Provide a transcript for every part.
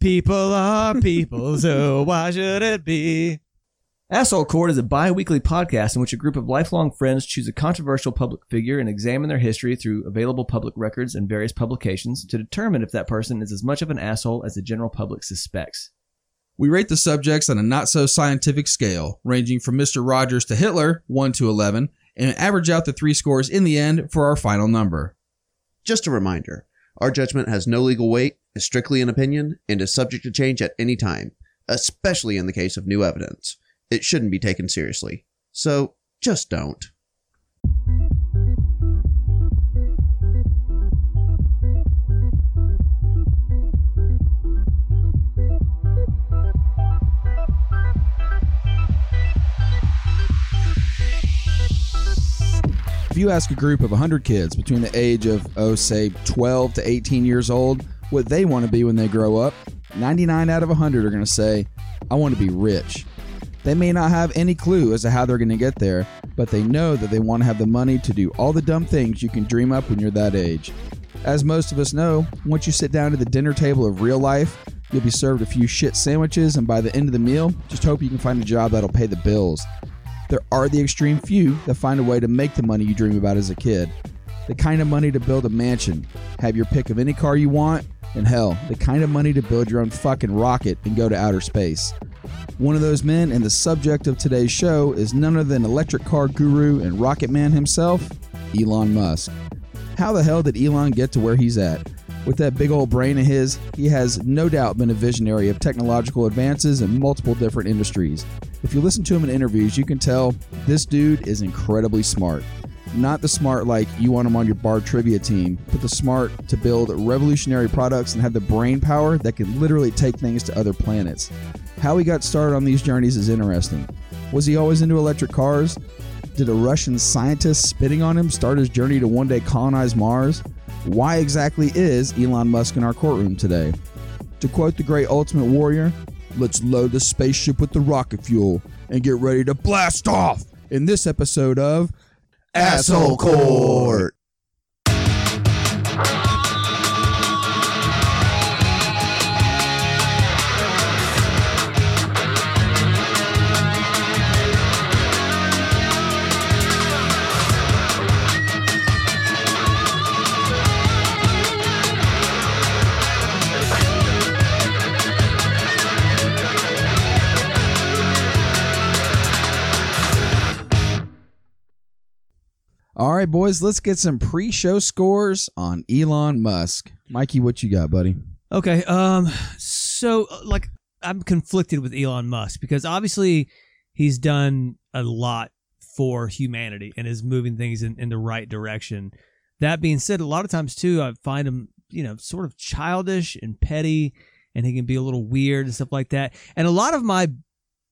People are people, so why should it be? Asshole Court is a bi weekly podcast in which a group of lifelong friends choose a controversial public figure and examine their history through available public records and various publications to determine if that person is as much of an asshole as the general public suspects. We rate the subjects on a not so scientific scale, ranging from Mr. Rogers to Hitler, 1 to 11, and average out the three scores in the end for our final number. Just a reminder our judgment has no legal weight, is strictly an opinion, and is subject to change at any time, especially in the case of new evidence. It shouldn't be taken seriously. So just don't. If you ask a group of 100 kids between the age of, oh, say, 12 to 18 years old what they want to be when they grow up, 99 out of 100 are going to say, I want to be rich. They may not have any clue as to how they're going to get there, but they know that they want to have the money to do all the dumb things you can dream up when you're that age. As most of us know, once you sit down to the dinner table of real life, you'll be served a few shit sandwiches, and by the end of the meal, just hope you can find a job that'll pay the bills. There are the extreme few that find a way to make the money you dream about as a kid. The kind of money to build a mansion, have your pick of any car you want, and hell, the kind of money to build your own fucking rocket and go to outer space. One of those men and the subject of today's show is none other than electric car guru and rocket man himself, Elon Musk. How the hell did Elon get to where he's at? With that big old brain of his, he has no doubt been a visionary of technological advances in multiple different industries. If you listen to him in interviews, you can tell this dude is incredibly smart. Not the smart like you want him on your bar trivia team, but the smart to build revolutionary products and have the brain power that can literally take things to other planets. How he got started on these journeys is interesting. Was he always into electric cars? Did a Russian scientist spitting on him start his journey to one day colonize Mars? Why exactly is Elon Musk in our courtroom today? To quote the great Ultimate Warrior, let's load the spaceship with the rocket fuel and get ready to blast off in this episode of Asshole Court. All right, boys, let's get some pre-show scores on Elon Musk. Mikey, what you got, buddy? Okay. Um. So, uh, like, I'm conflicted with Elon Musk because obviously he's done a lot for humanity and is moving things in, in the right direction. That being said, a lot of times too, I find him, you know, sort of childish and petty, and he can be a little weird and stuff like that. And a lot of my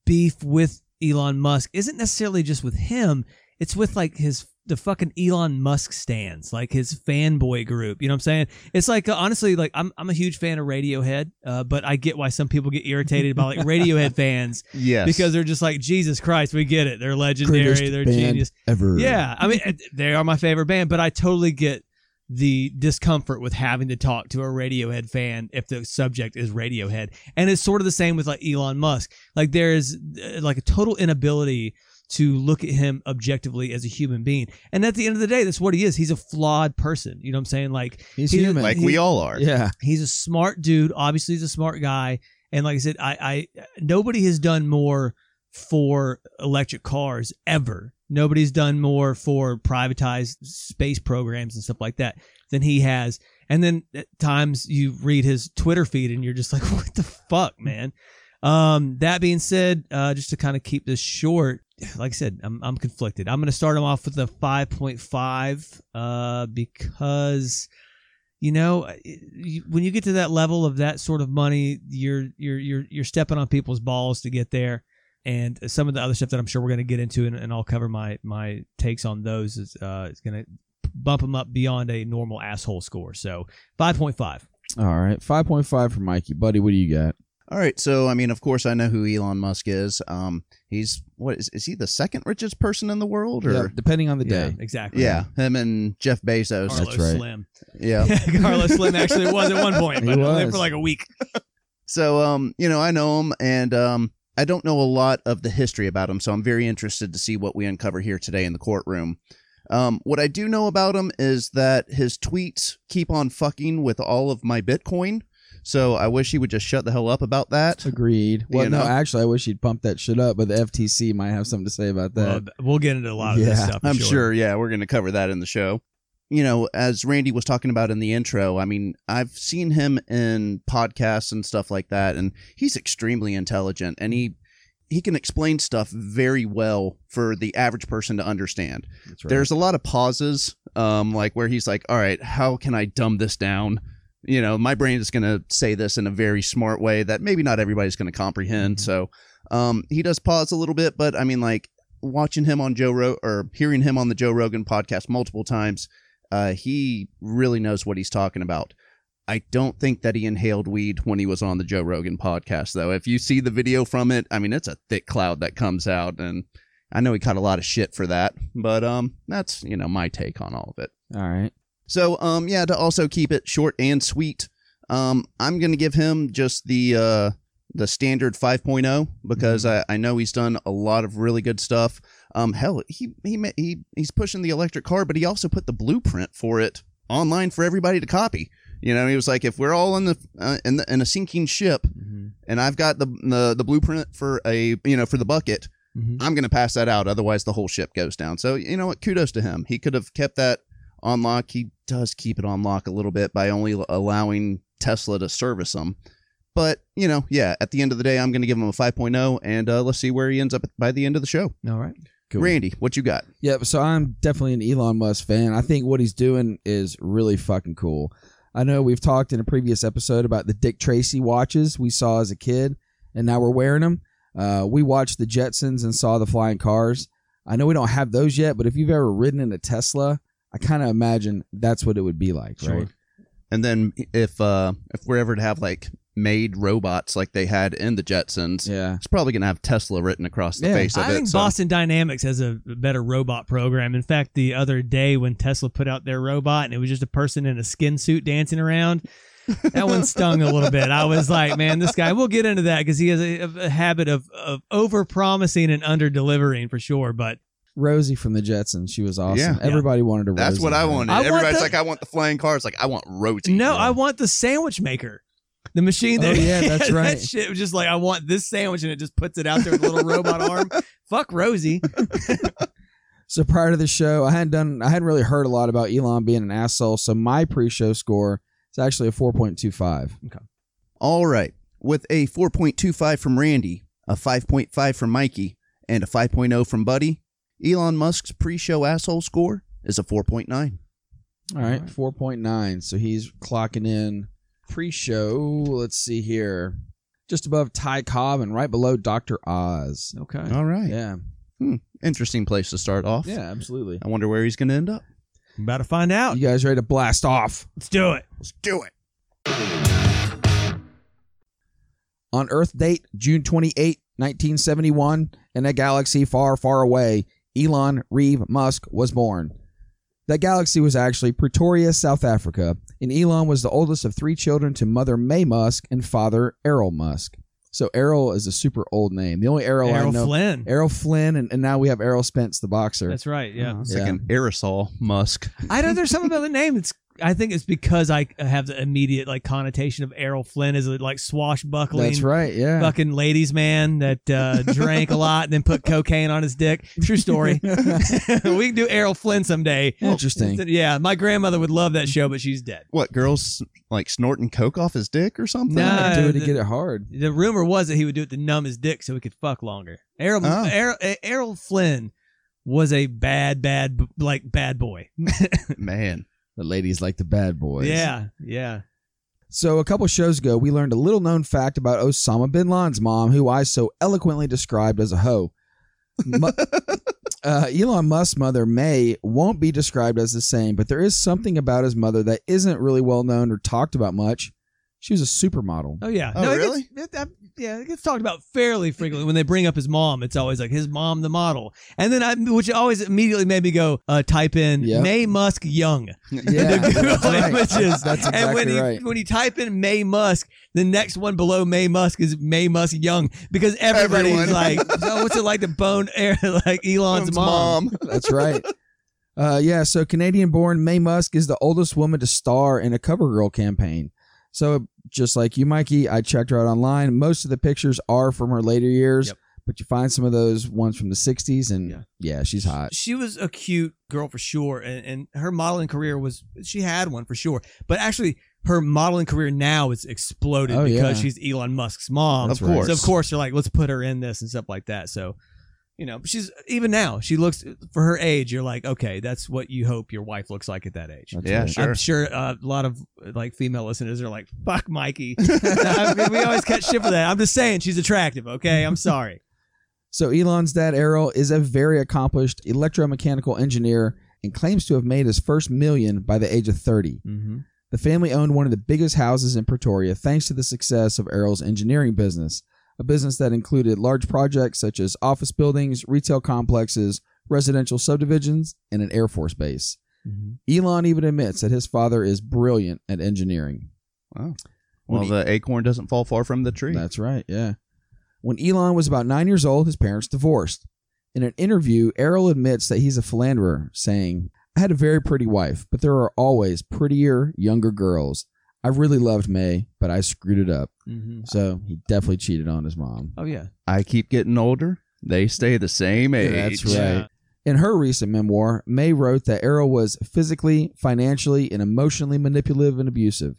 beef with Elon Musk isn't necessarily just with him; it's with like his the fucking Elon Musk stands, like his fanboy group. You know what I'm saying? It's like uh, honestly, like I'm I'm a huge fan of Radiohead, uh, but I get why some people get irritated about like Radiohead fans Yes. because they're just like Jesus Christ, we get it. They're legendary, Greatest they're genius. ever. Yeah, I mean they are my favorite band, but I totally get the discomfort with having to talk to a Radiohead fan if the subject is Radiohead. And it's sort of the same with like Elon Musk. Like there is uh, like a total inability to look at him objectively as a human being. And at the end of the day, that's what he is. He's a flawed person. You know what I'm saying? Like He's he- human. like he- we all are. Yeah. he's a smart dude. Obviously, he's a smart guy. And like I said, I, I nobody has done more for electric cars ever. Nobody's done more for privatized space programs and stuff like that than he has. And then at times you read his Twitter feed and you're just like, what the fuck, man? Um, that being said, uh, just to kind of keep this short, like I said, I'm, I'm conflicted. I'm going to start him off with a 5.5, uh, because, you know, when you get to that level of that sort of money, you're, you're, you're, you're stepping on people's balls to get there. And some of the other stuff that I'm sure we're going to get into, and, and I'll cover my, my takes on those is, uh, is going to bump him up beyond a normal asshole score. So 5.5. All right. 5.5 for Mikey. Buddy, what do you got? All right. So, I mean, of course, I know who Elon Musk is. Um, he's what is is he the second richest person in the world, or Yeah, depending on the Yeah, day. exactly. yeah, him and Jeff Bezos. Carlos That's right. Slim. Yeah. Carlos Slim actually was at one point, but only for like a week. So, um, you know, I know him, and um, I don't know a lot of the history about him, so I'm very interested to see what we uncover here today in the courtroom. Um, what I do know about him is that his tweets keep on fucking with all of my Bitcoin. So I wish he would just shut the hell up about that. Agreed. Well, You no, know? actually, I wish he'd pump that shit up, but the FTC might have something to say about Well, that. we'll get into a lot of this Yeah, stuff. I'm sure. yeah, we're going to cover that in the show. You know, as Randy was talking about in the intro, I mean, I've seen him in podcasts and stuff like that, and he's extremely intelligent, and he he can explain stuff very well for the average person to understand. That's right. There's a lot of pauses, um, like where he's like, "All right, how can I dumb this down?" You know, my brain is going to say this in a very smart way that maybe not everybody's going to comprehend. Mm-hmm. So, um, he does pause a little bit, but I mean, like watching him on Joe Ro- or hearing him on the Joe Rogan podcast multiple times, uh, he really knows what he's talking about. I don't think that he inhaled weed when he was on the Joe Rogan podcast, though. If you see the video from it, I mean, it's a thick cloud that comes out, and I know he caught a lot of shit for that, but um, that's you know my take on all of it. All right. So um, yeah, to also keep it short and sweet, um, I'm gonna give him just the uh the standard 5.0 because I, I know he's done a lot of really good stuff. Um, hell, he he he he's pushing the electric car, but he also put the blueprint for it online for everybody to copy. You know, he was like, if we're all in the uh, in the in a sinking ship, Mm-hmm. and I've got the, the the blueprint for a you know for the bucket, Mhm. I'm going to pass that out. Otherwise, the whole ship goes down. So you know what? Kudos to him. He could have kept that on lock. He does keep it on lock a little bit by only allowing Tesla to service them. But you know, yeah. At the end of the day, I'm going to give him a 5.0, and uh, let's see where he ends up by the end of the show. All right. Cool. Randy, what you got? Yeah, so I'm definitely an Elon Musk fan. I think what he's doing is really fucking cool. I know we've talked in a previous episode about the Dick Tracy watches we saw as a kid, and now we're wearing them. Uh, we watched the Jetsons and saw the flying cars. I know we don't have those yet, but if you've ever ridden in a Tesla, I kind of imagine that's what it would be like, Sure. right? And then if uh if we're ever to have like made robots like they had in the Jetsons, Yeah. it's probably going to have Tesla written across the Yeah. face of I it. think so- Boston Dynamics has a better robot program. In fact, the other day when Tesla put out their robot and it was just a person in a skin suit dancing around, that one stung a little bit. I was like, man, this guy. We'll get into that because he has a, a habit of of over promising and under delivering for sure. But Rosie from the Jetsons, she was awesome. Yeah. Everybody wanted a Rosie. That's what I wanted. I want Everybody's the- like, I want the flying cars. Like, I want Rosie. no, Yeah. I want the sandwich maker. The machine Oh, yeah, that's right. that shit was just like I want this sandwich and it just puts it out there with a little robot arm. Fuck Rosie. So prior to the show, I hadn't done, I hadn't really heard a lot about Elon being an asshole. So my pre-show score is actually a four point two five. All right. With a 4.25 from Randy, a 5.5 from Mikey, and a 5.0 from Buddy, Elon Musk's pre show asshole score is a 4.9. All right, four point nine. So he's clocking in pre-show. Let's see here, just above Ty Cobb and right below Doctor Oz. Okay. All right. Yeah, hmm. Interesting place to start off. yeah, absolutely. I wonder where he's going to end up. I'm About to find out. You guys ready to blast off? Let's do it. Let's do it. On Earth date June 28, 1971, in a galaxy far, far away, Elon Reeve Musk was born. That galaxy was actually Pretoria, South Africa, and Elon was the oldest of three children to mother Maye Musk and father Errol Musk. So Errol is a super old name. The only Errol, I Errol know, Flynn. Errol Flynn, and, and now we have Errol Spence, the boxer. That's right. Yeah. Uh-huh. It's Yeah. like an aerosol Musk. I know there's something about the name. It's I think it's because I have the immediate like connotation of Errol Flynn as a like swashbuckling That's right. Yeah. fucking ladies man that uh, drank a lot and then put cocaine on his dick. True story. we can do Errol Flynn someday. Interesting. Yeah, my grandmother would love that show, but she's dead. What, girls like snorting coke off his dick or something? Nah. Do it to the- get it hard. The rumor was that he would do it to numb his dick so he could fuck longer. Errol Oh. Errol, Errol Flynn was a bad, bad, like bad boy. Man. The ladies like the bad boys. Yeah, yeah. So, a couple shows ago, we learned a little known fact about Osama bin Laden's mom, who I so eloquently described as a hoe. Mu- uh, Elon Musk's mother, Maye, won't be described as the same, but there is something about his mother that isn't really well known or talked about much. She was a supermodel. Oh yeah. Oh, it really? Gets, it, that- yeah, it gets talked about fairly frequently when they bring up his mom. It's always like his mom, the model, and then I, which always immediately made me go uh, type in Yep. Maye Musk Young. Yeah, the Google that's right. images. That's and when exactly you right. when you type in Maye Musk, the next one below Maye Musk is Maye Musk Young because everybody's Everyone. like, "So what's it like to bone air like Elon's Elon's mom?" That's right. Uh, yeah, so Canadian born Maye Musk is the oldest woman to star in a CoverGirl campaign. So just like you, Mikey, I checked her out online. Most of the pictures are from her later years, Yep. but you find some of those ones from the 60s, and Yeah. yeah, she's hot. She was a cute girl for sure, and, and her modeling career was she had one for sure. But actually, her modeling career now is exploded Oh, because yeah. she's Elon Musk's mom. That's of right. course. So of course they're like, let's put her in this and stuff like that. So, you know, she's even now she looks for her age. You're like, okay, that's what you hope your wife looks like at that age. That's Yeah, right. sure. I'm sure uh, a lot of like female listeners are like, "Fuck Mikey." I mean, we always catch shit for that. I'm just saying she's attractive. Okay, I'm sorry. So Elon's dad, Errol, is a very accomplished electromechanical engineer and claims to have made his first million by the age of 30. Mm-hmm. The family owned one of the biggest houses in Pretoria thanks to the success of Errol's engineering business, a business that included large projects such as office buildings, retail complexes, residential subdivisions, and an Air Force base. Mm-hmm. Elon even admits that his father is brilliant at engineering. Wow. When Well, he- the acorn doesn't fall far from the tree. That's right, yeah. When Elon was about nine years old, his parents divorced. In an interview, Errol admits that he's a philanderer, saying, I had a very pretty wife, but there are always prettier, younger girls. I really loved Maye, but I screwed it up. Mm-hmm. So he definitely cheated on his mom. Oh yeah. I keep getting older. They stay the same age. That's right. In her recent memoir, Maye wrote that Errol was physically, financially, and emotionally manipulative and abusive.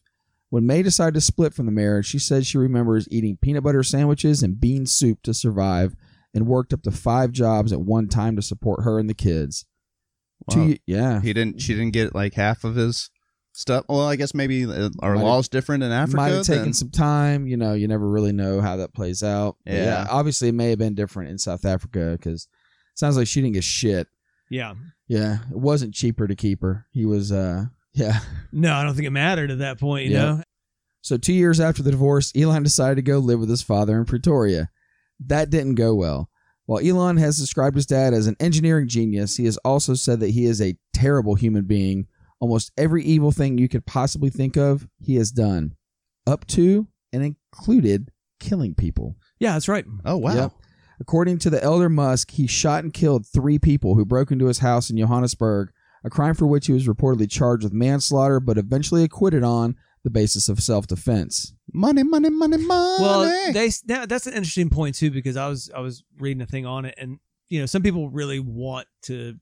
When Maye decided to split from the marriage, she said she remembers eating peanut butter sandwiches and bean soup to survive and worked up to five jobs at one time to support her and the kids. Two Wow. ye- yeah. He didn't. She didn't get like half of his stuff. Well, I guess maybe uh, our Might have- laws different in Africa. Might have taken than- some time. You know, you never really know how that plays out. But Yeah. Obviously, it may have been different in South Africa because sounds like she didn't get shit. Yeah. Yeah. It wasn't cheaper to keep her. He was, uh, yeah. No, I don't think it mattered at that point. You Yeah. know. So, two years after the divorce, Elon decided to go live with his father in Pretoria. That didn't go well. While Elon has described his dad as an engineering genius, he has also said that he is a terrible human being. Almost every evil thing you could possibly think of, he has done, up to and included killing people. Yeah, that's right. Oh wow. Yep. According to the elder Musk, he shot and killed three people who broke into his house in Johannesburg, a crime for which he was reportedly charged with manslaughter, but eventually acquitted on the basis of self defense. Money, money, money, money. Well, they that, that's an interesting point too because I was I was reading a thing on it, and you know some people really want to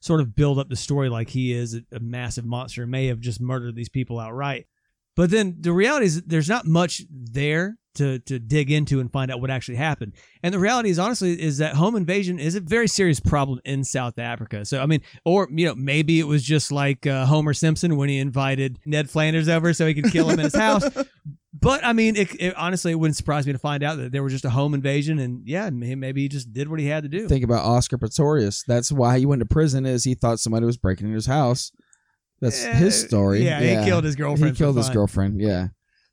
sort of build up the story like he is a, massive monster may have just murdered these people outright. But then the reality is there's not much there to to dig into and find out what actually happened. And the reality is honestly is that home invasion is a very serious problem in South Africa. So I mean, or you know maybe it was just like uh, Homer Simpson when he invited Ned Flanders over so he could kill him in his house. But I mean, it, it honestly it wouldn't surprise me to find out that there was just a home invasion, and yeah, maybe he just did what he had to do. Think about Oscar Pistorius. That's why he went to prison is he thought somebody was breaking into his house. That's Eh, his story. Yeah, he killed his girlfriend. He killed for his fun. girlfriend. Yeah.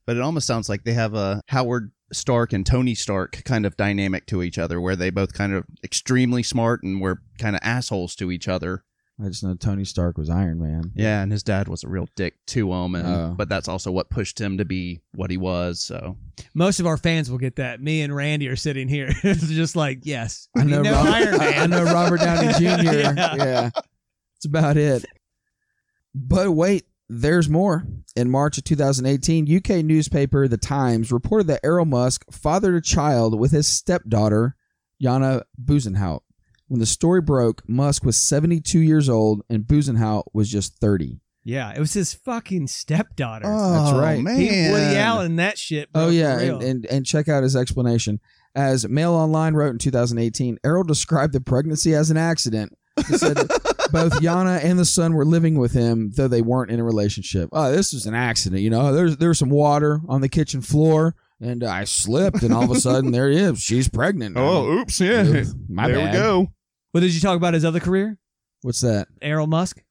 But it almost sounds like they have a Howard Stark and Tony Stark kind of dynamic to each other, where they both kind of extremely smart and were kind of assholes to each other. I just know Tony Stark was Iron Man. Yeah, and his dad was a real dick to him, and Oh. but that's also what pushed him to be what he was. So Most of our fans will get that. Me and Randy are sitting here, it's just like yes, I know, you know Rob- Iron Man. I know Robert Downey Jr. Yeah. yeah. That's about it. But wait, there's more. In March of 2018, UK newspaper The Times reported that Errol Musk fathered a child with his stepdaughter, Jana Bezuidenhout. When the story broke, Musk was 72 years old and Bezuidenhout was just 30. Yeah, it was his fucking stepdaughter. That's oh, right. Oh, man. He Woody Allen, that shit. Bro, Oh yeah, and, and and check out his explanation. As Mail Online wrote in 2018, Errol described the pregnancy as an accident. He said both Jana and the son were living with him, though they weren't in a relationship. Oh, this was an accident. You know, there's there's some water on the kitchen floor, and I slipped, and all of a sudden there he is. She's pregnant. Oh, oops, yeah. my there bad. we go. well, did you talk about his other career, What's that? Errol Musk?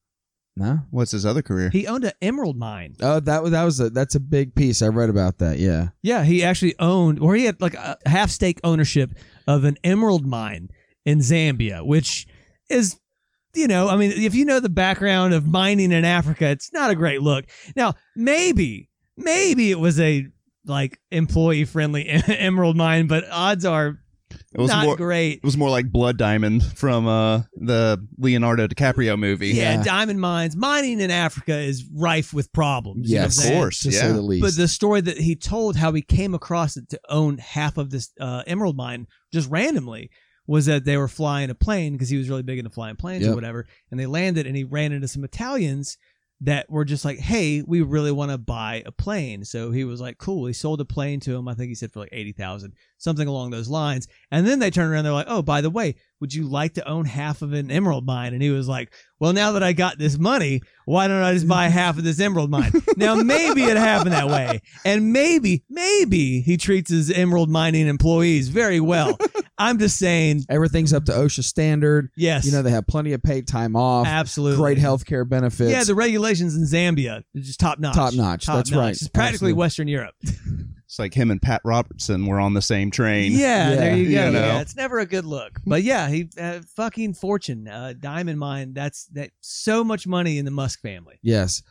No. What's his other career? He owned an emerald mine. Oh, that was that was a that's a big piece. I read about that. Yeah. Yeah, he actually owned, or he had like a half stake ownership of an emerald mine in Zambia, which is, you know, I mean, if you know the background of mining in Africa, it's not a great look. Now, maybe, maybe it was a like employee friendly emerald mine, but odds are It was not more. great. It was more like Blood Diamond from uh, the Leonardo DiCaprio movie. Yeah, Yeah. diamond mines, mining in Africa is rife with problems. you know what of saying? course. To yeah. say the least. But the story that he told how he came across it to own half of this uh, emerald mine just randomly was that they were flying a plane because he was really big into flying planes or whatever, and they landed and he ran into some Italians that were just like, "Hey, we really want to buy a plane." So he was like, "Cool." He sold a plane to him. I think he said for like eighty thousand, something along those lines. And then they turned around. They're like, "Oh, by the way, would you like to own half of an emerald mine?" And he was like, "Well, now that I got this money, why don't I just buy half of this emerald mine?" now maybe it happened that way, and maybe, maybe he treats his emerald mining employees very well. I'm just saying, Everything's up to OSHA standard. yes, You know, they have plenty of paid time off, absolutely great health care benefits. Yeah, the regulations in Zambia are just top notch. Top notch, that's right. It's practically Absolutely. Western Europe. It's like him and Pat Robertson were on the same train. Yeah, Yeah. there you go. You know. Yeah, it's never a good look. But yeah, he uh, fucking fortune, uh, diamond mine. That's that so much money in the Musk family. Yes.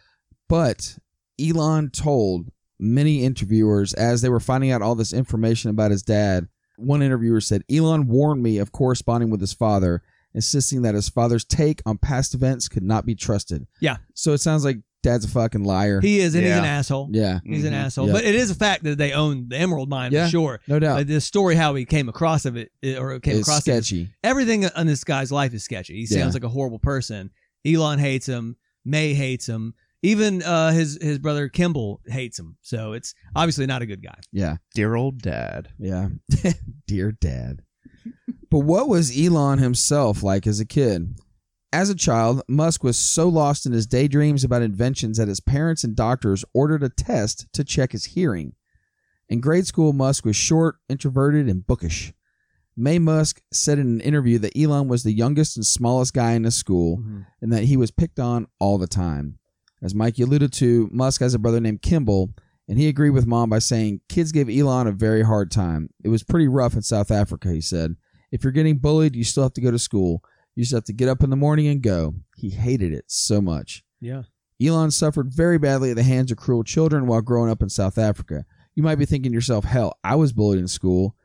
But Elon told many interviewers as they were finding out all this information about his dad. One interviewer said, Elon warned me of corresponding with his father, insisting that his father's take on past events could not be trusted. Yeah. So it sounds like dad's a fucking liar. He is, and he's an Yeah. asshole. yeah. He's an Mhm. asshole. Yeah. But it is a fact that they own the emerald mine Yeah. for sure. No doubt. But the story how he came across of it, eh, or came it's across it, is- sketchy. everything on this guy's life is sketchy. He sounds Yeah. like a horrible person. Elon hates him. Maye hates him. Even uh, his his brother Kimball hates him. So it's obviously not a good guy. Yeah. Dear old dad. Yeah. Dear dad. but what was Elon himself like as a kid? As a child, Musk was so lost in his daydreams about inventions that his parents and doctors ordered a test to check his hearing. In grade school, Musk was short, introverted, and bookish. Maye Musk said in an interview that Elon was the youngest and smallest guy in the school and that he was picked on all the time. As Mikey alluded to, Musk has a brother named Kimball, and he agreed with mom by saying kids gave Elon a very hard time. It was pretty rough in South Africa, he said. If you're getting bullied, you still have to go to school. You just have to get up in the morning and go. He hated it so much. Yeah. Elon suffered very badly at the hands of cruel children while growing up in South Africa. You might be thinking to yourself, hell, I was bullied in school.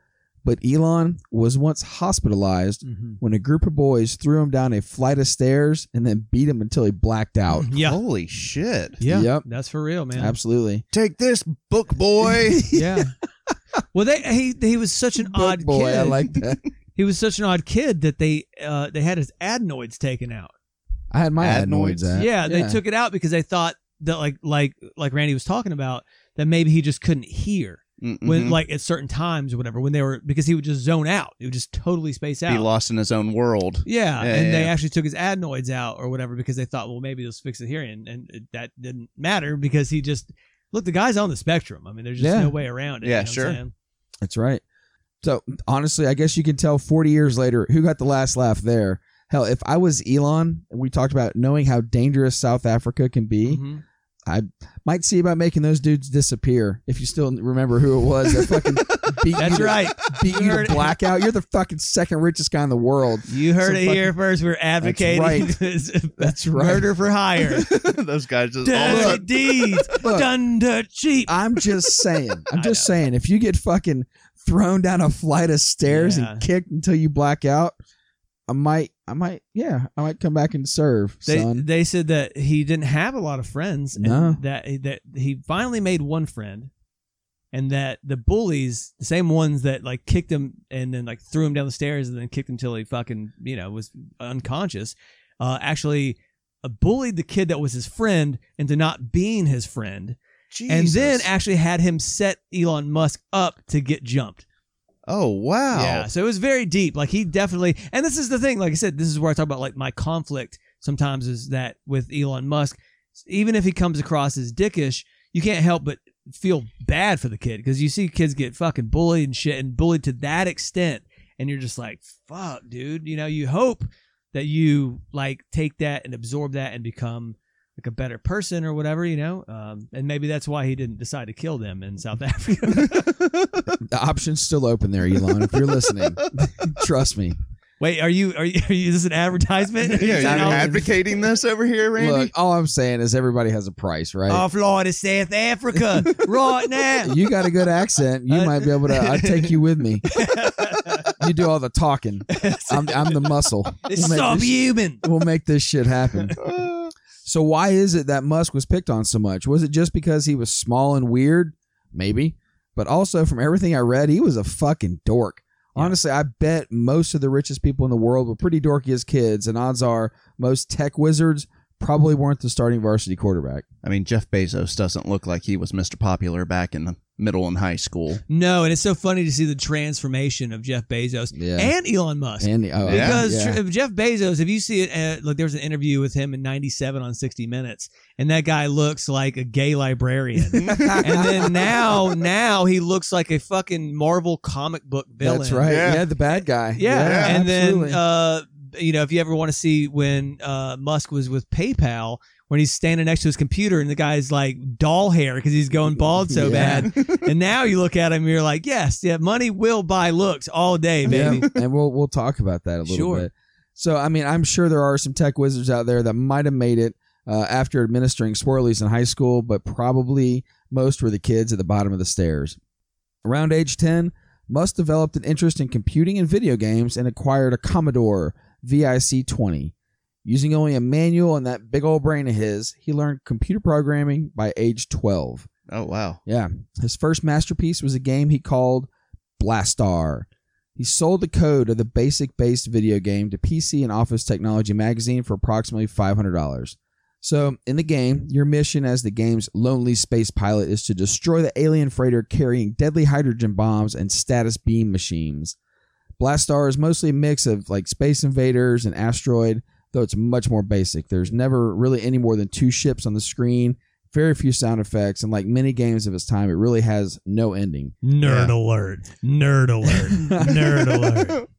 But Elon was once hospitalized Mm-hmm. when a group of boys threw him down a flight of stairs and then beat him until he blacked out. Yeah. Holy shit. Yeah. Yep. That's for real, man. Absolutely. Take this, book boy. Yeah. well, they he he was such an odd boy, kid. I like that. he was such an odd kid that they uh they had his adenoids taken out. I had my Adenoids? adenoids. At. yeah, they took it out because they thought that like like like Randy was talking about that maybe he just couldn't hear when Mhm. like at certain times or whatever when they were because he would just zone out. He would just totally space out. be lost in his own world. Yeah, Yeah, and they actually took his adenoids out or whatever because they thought, well, maybe this fix the hearing, and it, that didn't matter because he just look. The guy's on the spectrum. I mean, there's just Yeah. no way around it. Yeah, you know what I'm sure. saying? That's right. So honestly, I guess you can tell 40 years later who got the last laugh there. Hell, if I was Elon, we talked about knowing how dangerous South Africa can be, Mhm. I might see about making those dudes disappear. If you still remember who it was that fucking beat That's you right. beat You you to heard it. blackout. You're the fucking second richest guy in the world. You heard Some it here first. We're advocating right. That's right. murder for hire. Those guys just all Dirty deeds Look. done dirt cheap. I'm just saying. I'm just saying. If you get fucking thrown down a flight of stairs Yeah. and kicked until you black out, I might, I might, yeah, I might come back and serve, They, son. they said that he didn't have a lot of friends, and No. that that he finally made one friend, and that the bullies, the same ones that like kicked him and then like threw him down the stairs and then kicked him till he fucking you know was unconscious, uh, actually uh, bullied the kid that was his friend into not being his friend, and then actually had him set Elon Musk up to get jumped. Oh wow. Yeah, so it was very deep. Like he definitely, and this is the thing. Like I said, this is where I talk about like my conflict sometimes is that with Elon Musk, even if he comes across as dickish, you can't help but feel bad for the kid because you see kids get fucking bullied and shit and bullied to that extent, and you're just like, fuck, dude. You know, you hope that you like take that and absorb that and become like a better person or whatever, you know. Um, and maybe that's why he didn't decide to kill them in South Africa. The option's still open there, Elon. If you're listening, trust me. Wait, are you are you, are you is this an advertisement? yeah, you're that advocating this over here, Randy. Look, all I'm saying is everybody has a price, right? I'll fly to South Africa right now. you got a good accent. You Uh, might be able to. I'll take you with me. You do all the talking. I'm, I'm the muscle. It's We'll make, this, we'll make this shit happen. So why is it that Musk was picked on so much? Was it just because he was small and weird? Maybe. But also from everything I read, he was a fucking dork. Honestly, I bet most of the richest people in the world were pretty dorky as kids, and odds are most tech wizards probably weren't the starting varsity quarterback. I mean, Jeff Bezos doesn't look like he was Mr. Popular back in the middle and high school. No, and it's so funny to see the transformation of Jeff Bezos Yeah. and Elon Musk. And oh, because yeah. tr- Jeff Bezos, if you see it, uh, like there was an interview with him in '97 on 60 Minutes, and that guy looks like a gay librarian. and then now, now he looks like a fucking Marvel comic book villain. That's right. Yeah. Yeah. the bad guy. Yeah, and absolutely. then uh, you know, if you ever want to see when uh, Musk was with PayPal, when he's standing next to his computer and the guy's like doll hair because he's going bald so Yeah. bad, and now you look at him, you're like, yes, yeah, money will buy looks all day, baby. Yeah, and we'll we'll talk about that a little Sure. bit. So, I mean, I'm sure there are some tech wizards out there that might have made it uh, after administering swirlies in high school, but probably most were the kids at the bottom of the stairs. Around age 10, Musk developed an interest in computing and video games and acquired a Commodore VIC 20. Using only a manual and that big old brain of his, he learned computer programming by age 12. Oh wow. Yeah. His first masterpiece was a game he called Blastar. He sold the code of the basic based video game to PC and Office Technology magazine for approximately $500. So, in the game, your mission as the game's lonely space pilot is to destroy the alien freighter carrying deadly hydrogen bombs and status beam machines. Blastar is mostly a mix of like Space Invaders and Asteroid, though it's much more basic. There's never really any more than two ships on the screen, very few sound effects, and like many games of its time, it really has no ending. Nerd Yeah. alert! Nerd alert! Nerd alert!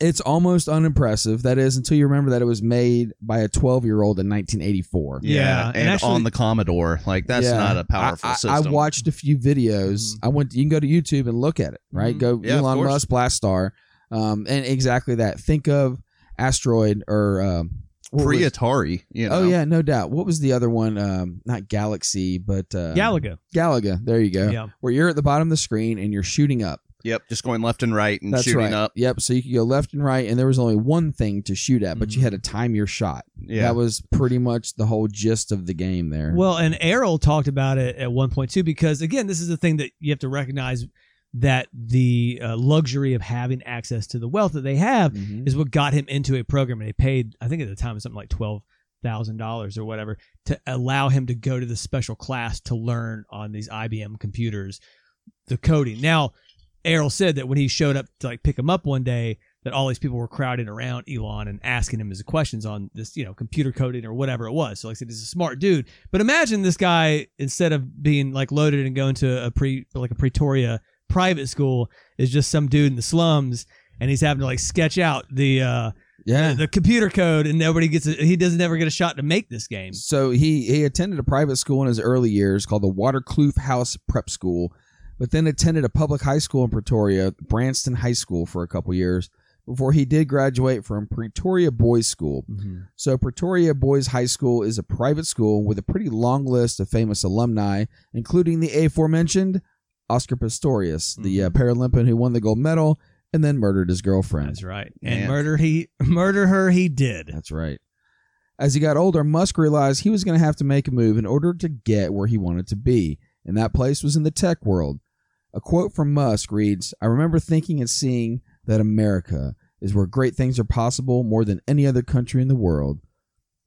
It's almost unimpressive. That is, until you remember that it was made by a 12 year old in 1984. Yeah, Yeah, and, and actually- on the Commodore, like that's Yeah. not a powerful I, I, system. I watched a few videos. I went. You can go to YouTube and look at it. Right, Mhm. go Mm-hmm. Yeah, Elon course. Musk Blastar, um, and exactly that. Think of Asteroid or um, what pre was- Atari. You know? Oh yeah, no doubt. What was the other one? Um, not Galaxy, but uh, Galaga. Galaga. There you go. Yeah. Where you're at the bottom of the screen and you're shooting up. Yep, just going left and right and That's shooting right. up. Yep. So you could go left and right, and there was only one thing to shoot at, but you had to time your shot. Yeah, That was pretty much the whole gist of the game there. Well, and Errol talked about it at one point too, because again, this is the thing that you have to recognize that the uh, luxury of having access to the wealth that they have Mhm. is what got him into a program. And they paid, I think at the time, something like twelve thousand dollars or whatever to allow him to go to the special class to learn on these IBM computers the coding. Now, Errol said that when he showed up to like pick him up one day, that all these people were crowding around Elon and asking him his questions on this, you know, computer coding or whatever it was. So like I said, he's a smart dude. But imagine this guy instead of being like loaded and going to a pre like a Pretoria private school is just some dude in the slums and he's having to like sketch out the uh yeah. the computer code and nobody gets a, he doesn't ever get a shot to make this game. So he he attended a private school in his early years called the Waterkloof House Prep School, but then attended a public high school in Pretoria, Bryanston High School, for a couple years before he did graduate from Pretoria Boys School. So Pretoria Boys High School is a private school with a pretty long list of famous alumni, including the aforementioned Oscar Pistorius, the uh, Paralympian who won the gold medal and then murdered his girlfriend. That's right. And Man. murder he murder her he did. That's right. As he got older, Musk realized he was going to have to make a move in order to get where he wanted to be, and that place was in the tech world. A quote from Musk reads I remember thinking and seeing that America is where great things are possible more than any other country in the world.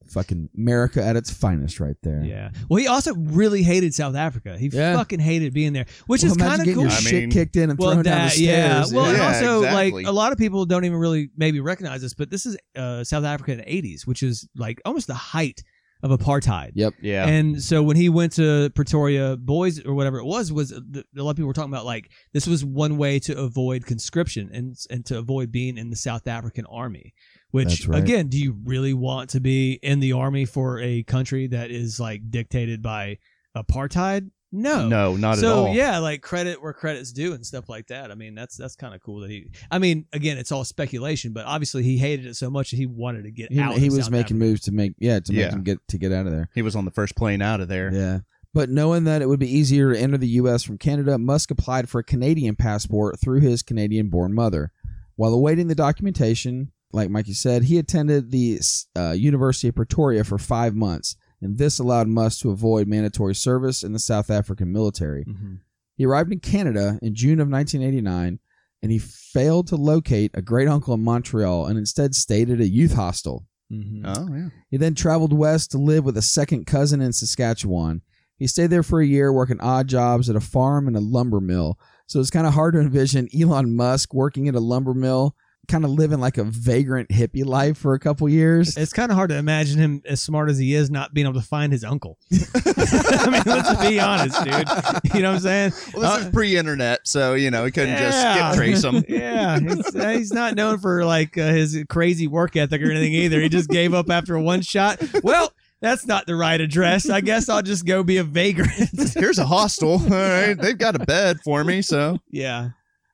Fucking America at its finest, right there. Yeah. Well, he also really hated South Africa. He Yeah. fucking hated being there, which Well, is imagine kind of getting cool. your I shit mean- kicked in and well, thrown down the that yeah. stairs. Well, and Yeah, also exactly. like a lot of people don't even really maybe recognize this, but this is uh, South Africa in the '80s, which is like almost the height of apartheid. Yep. yeah. And so when he went to Pretoria Boys or whatever it was, was the, a lot of people were talking about like this was one way to avoid conscription and and to avoid being in the South African army, Which right. again, do you really want to be in the army for a country that is like dictated by apartheid? No. No, not so at all. So yeah, like credit where credit's due and stuff like that. I mean, that's that's kind of cool that he. I mean, again, it's all speculation, but obviously he hated it so much that he wanted to get He, out. he of was South making Africa. moves to make yeah to make Yeah. him get to get out of there. He was on the first plane out of there. Yeah. But knowing that it would be easier to enter the U.S. from Canada, Musk applied for a Canadian passport through his Canadian born mother. While awaiting the documentation, like Mikey said, he attended the uh, University of Pretoria for five months, and this allowed Musk to avoid mandatory service in the South African military. Mhm. He arrived in Canada in June of 1989, and he failed to locate a great uncle in Montreal and instead stayed at a youth hostel. Mhm. Oh yeah. He then traveled west to live with a second cousin in Saskatchewan. He stayed there for a year, working odd jobs at a farm and a lumber mill. So it's kind of hard to envision Elon Musk working at a lumber mill, kind of living like a vagrant hippie life for a couple years. It's kind of hard to imagine him as smart as he is not being able to find his uncle. I mean, let's be honest, dude. You know what I'm saying? Well, this Uh, is pre-internet, so you know he couldn't Yeah. just skip trace him. yeah, he's, uh, he's not known for like uh, his crazy work ethic or anything either. He just gave up after one shot. Well, that's not the right address. I guess I'll just go be a vagrant. Here's a hostel. All right, they've got a bed for me, so yeah,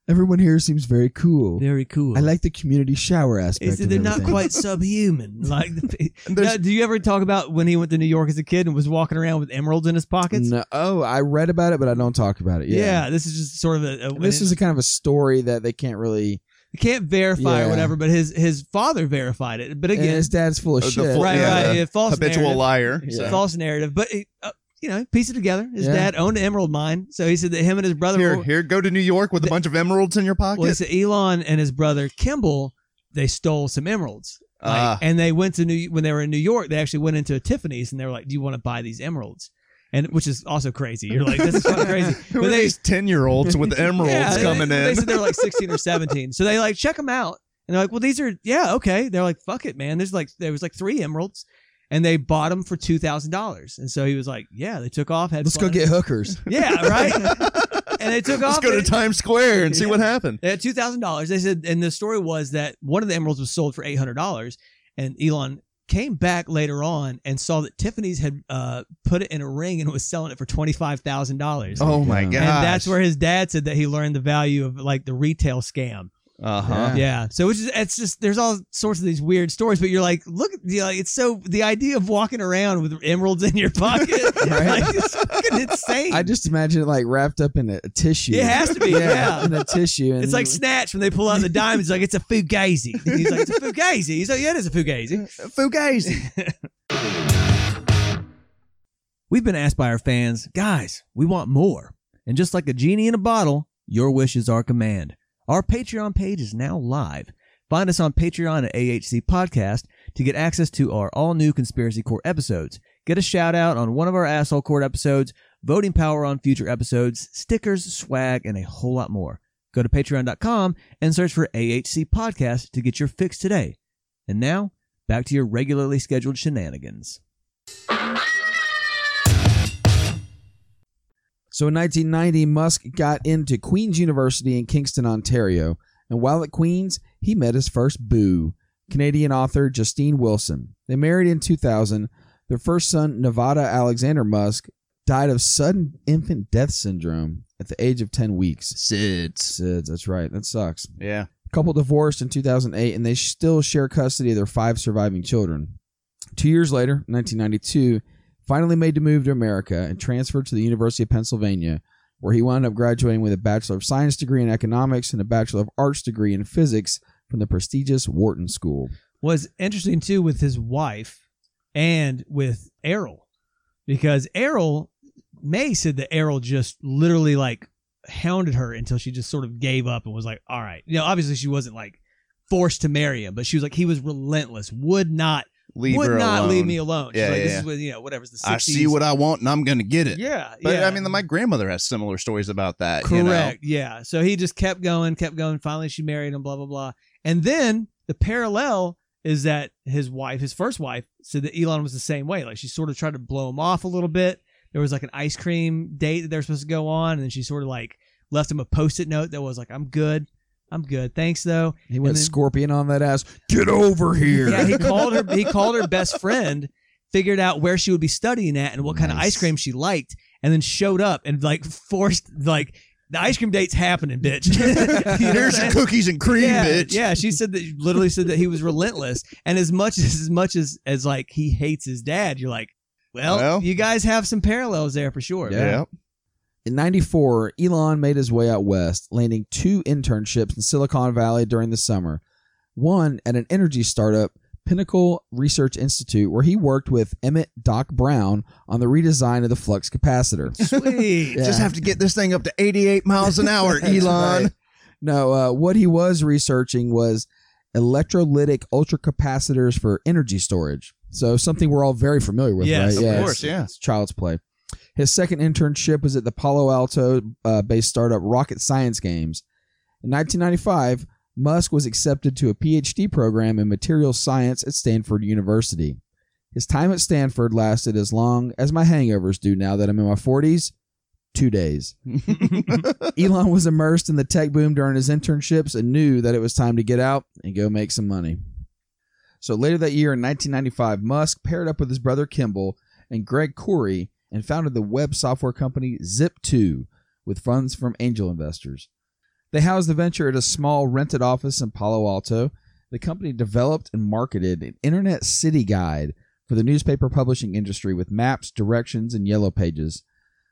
Everyone here seems very cool. very cool. I like the community shower aspect. He said of they're not everything. quite subhuman. Like, the, there's- Now, do you ever talk about when he went to New York as a kid and was walking around with emeralds in his pockets? No, oh, I read about it, but I don't talk about it. Yeah. Yeah, this is just sort of a. a this is a kind of a story that they can't really. you can't verify Yeah. or whatever, but his his father verified it. But And again, his dad's full of the shit. full- right, yeah, right, the yeah, false habitual narrative. liar. Yeah. False narrative. But it, uh, you know, piece it together. His Yeah. dad owned an emerald mine, so he said that him and his brother. Here, were, here, go to New York with a bunch of emeralds in your pocket. well, he said Elon and his brother Kimball, they stole some emeralds. Like, Ah. and they went to New when they were in New York. They actually went into a Tiffany's and they were like, "Do you want to buy these emeralds?" And which is also crazy. You're like, "This is fucking crazy." But are they these ten-year-olds with emeralds Yeah, coming They in? They said they're like 16 or 17. So they like check them out, and they're like, "Well, these are yeah, okay." They're like, "Fuck it, man." There's like there was like three emeralds, and they bought them for two thousand dollars. And so he was like, "Yeah." They took off. Had Let's go get hookers. yeah, right. and they took Let's off. go to Times Square and see Yeah. what happened. They had two thousand dollars. They said, and the story was that one of the emeralds was sold for eight hundred dollars, and Elon came back later on and saw that Tiffany's had uh, put it in a ring and was selling it for twenty five thousand dollars. Oh my god! And that's where his dad said that he learned the value of like the retail scam. Uh huh. Yeah. So which is it's just there's all sorts of these weird stories, but you're like, look, you know, it's so the idea of walking around with emeralds in your pocket, Right. like, it's fucking insane. I just imagine it like wrapped up in a, a tissue. it has to be, yeah. in a tissue. And It's like Snatch when they pull out the diamonds, like it's a fugazi. And he's like, it's a fugazi. He's like, yeah, it is a fugazi. Fugazi. We've been asked by our fans, guys, we want more. And just like a genie in a bottle, your wish is our command. Our Patreon page is now live. Find us on Patreon at AHC Podcast to get access to our all new Conspiracy Court episodes. Get a shout out on one of our Asshole Court episodes, voting power on future episodes, stickers, swag, and a whole lot more. Go to patreon.com and search for AHC Podcast to get your fix today. And now, back to your regularly scheduled shenanigans. So in 1990, Musk got into Queen's University in Kingston, Ontario, and while at Queen's, he met his first boo, Canadian author Justine Wilson. They married in 2000. Their first son, Nevada Alexander Musk, died of sudden infant death syndrome at the age of 10 weeks. SIDS. SIDS, that's right. That sucks. Yeah. couple divorced in 2008 and they still share custody of their five surviving children. Two years later, 1992, finally made the move to America and transferred to the University of Pennsylvania, where he wound up graduating with a Bachelor of Science degree in economics and a Bachelor of Arts degree in physics from the prestigious Wharton School. was interesting too with his wife and with Errol because Errol Maye said that Errol just literally like hounded her until she just sort of gave up and was like, all right. You know, obviously she wasn't like forced to marry him, but she was like, he was relentless, would not, Leave would her not alone. leave me alone. She's Yeah, like, yeah, this is what, you know, whatever's the 60s. I see what I want and I'm going to get it. Yeah. But yeah. I mean, my grandmother has similar stories about that. you Correct. know? Yeah. So he just kept going, kept going. Finally, she married him. Blah blah blah. And then the parallel is that his wife, his first wife, said that Elon was the same way. Like she sort of tried to blow him off a little bit. There was like an ice cream date that they were supposed to go on, and then she sort of like left him a post-it note that was like, "I'm good." I'm good. Thanks though. He went then- scorpion on that ass. Get over here. Yeah, he called her. He called her best friend, figured out where she would be studying at and what kind of ice cream she liked, and then showed up and like forced like the ice cream date's happening, bitch. You know Here's your cookies and cream, yeah, bitch. Yeah, she said that literally said that he was relentless, and as much as as much as as like he hates his dad, you're like, well, Well. you guys have some parallels there for sure. Yeah. Yeah. In 94, Elon made his way out west, landing two internships in Silicon Valley during the summer. One at an energy startup, Pinnacle Research Institute, where he worked with Emmett Doc Brown on the redesign of the flux capacitor. Sweet. Yeah. Just have to get this thing up to 88 miles an hour, Elon. right. No, uh, what he was researching was electrolytic ultracapacitors for energy storage. So something we're all very familiar with, Yes, right? of it's- course, yeah. It's child's play. His second internship was at the Palo Alto uh, based startup Rocket Science Games. In 1995, Musk was accepted to a PhD program in materials science at Stanford University. His time at Stanford lasted as long as my hangovers do now that I'm in my 40s two days. Elon was immersed in the tech boom during his internships and knew that it was time to get out and go make some money. So later that year in 1995, Musk paired up with his brother Kimball and Greg Kouri and founded the web software company Zip2 with funds from angel investors. They housed the venture at a small rented office in Palo Alto. The company developed and marketed an internet city guide for the newspaper publishing industry with maps, directions, and yellow pages.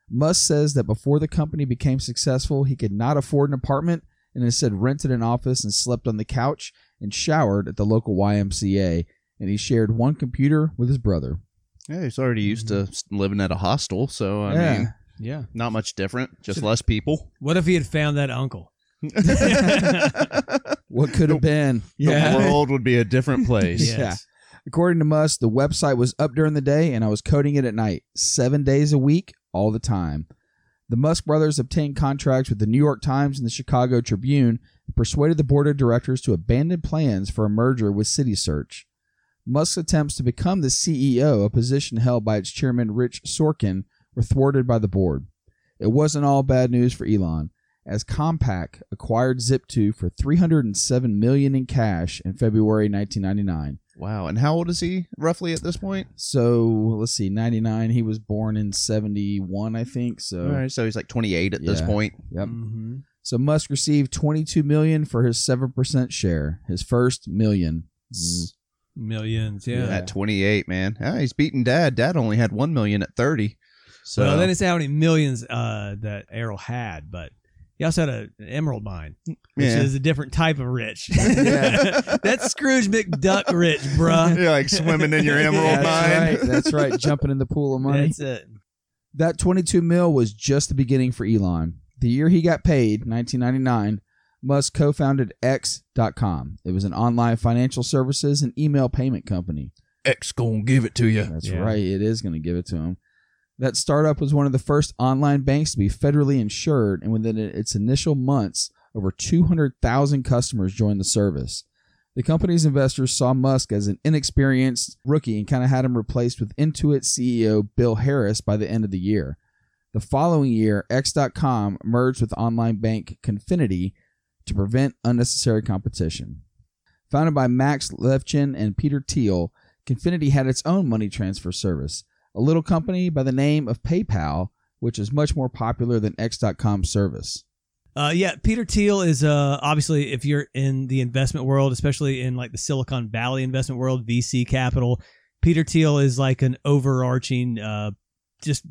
Musk says that before the company became successful, he could not afford an apartment and instead rented an office and slept on the couch and showered at the local YMCA. And he shared one computer with his brother. Yeah, he's already used to mm-hmm. living at a hostel, so I Yeah. mean, Yeah. not much different, just less people. What if he had found that uncle? What could have been? The world would be a different place. Yes. Yeah. According to Musk, the website was up during the day and I was coding it at night, seven days a week, all the time. The Musk brothers obtained contracts with the New York Times and the Chicago Tribune and persuaded the board of directors to abandon plans for a merger with CitySearch. Musk's attempts to become the CEO, a position held by its chairman Rich Sorkin, were thwarted by the board. It wasn't all bad news for Elon, as Compaq acquired Zip2 for 307 million in cash in February 1999. Wow. And how old is he roughly at this point? So let's see, 99. He was born in 71, I think. So, All right, so he's like 28 at this point. yep. Mm-hmm. So Musk received 22 million for his 7% share, his first million. Zzz. Millions. Yeah. Yeah. At 28, man. Ah, he's beating dad. Dad only had 1 million at 30. So well, they didn't say how many millions uh, that Errol had, but he also had a, an emerald mine, which Yeah. is a different type of rich. Yeah. That's Scrooge McDuck rich, bruh. you're like swimming in your emerald That's mine. right. That's right. Jumping in the pool of money. That's it. That 22 mil was just the beginning for Elon. The year he got paid, 1999, Musk co-founded X.com. It was an online financial services and email payment company. X gonna give it to you. That's Yeah. right. It is going to give it to him. That startup was one of the first online banks to be federally insured, and within its initial months, over 200,000 customers joined the service. The company's investors saw Musk as an inexperienced rookie and kind of had him replaced with Intuit CEO Bill Harris by the end of the year. The following year, X.com merged with online bank Confinity to prevent unnecessary competition. Founded by Max Levchin and Peter Thiel, Confinity had its own money transfer service, a little company by the name of PayPal, which is much more popular than X.com's service. Uh, yeah, Peter Thiel is uh, obviously if you're in the investment world, especially in like the Silicon Valley investment world, VC capital. Peter Thiel is like an overarching, uh, just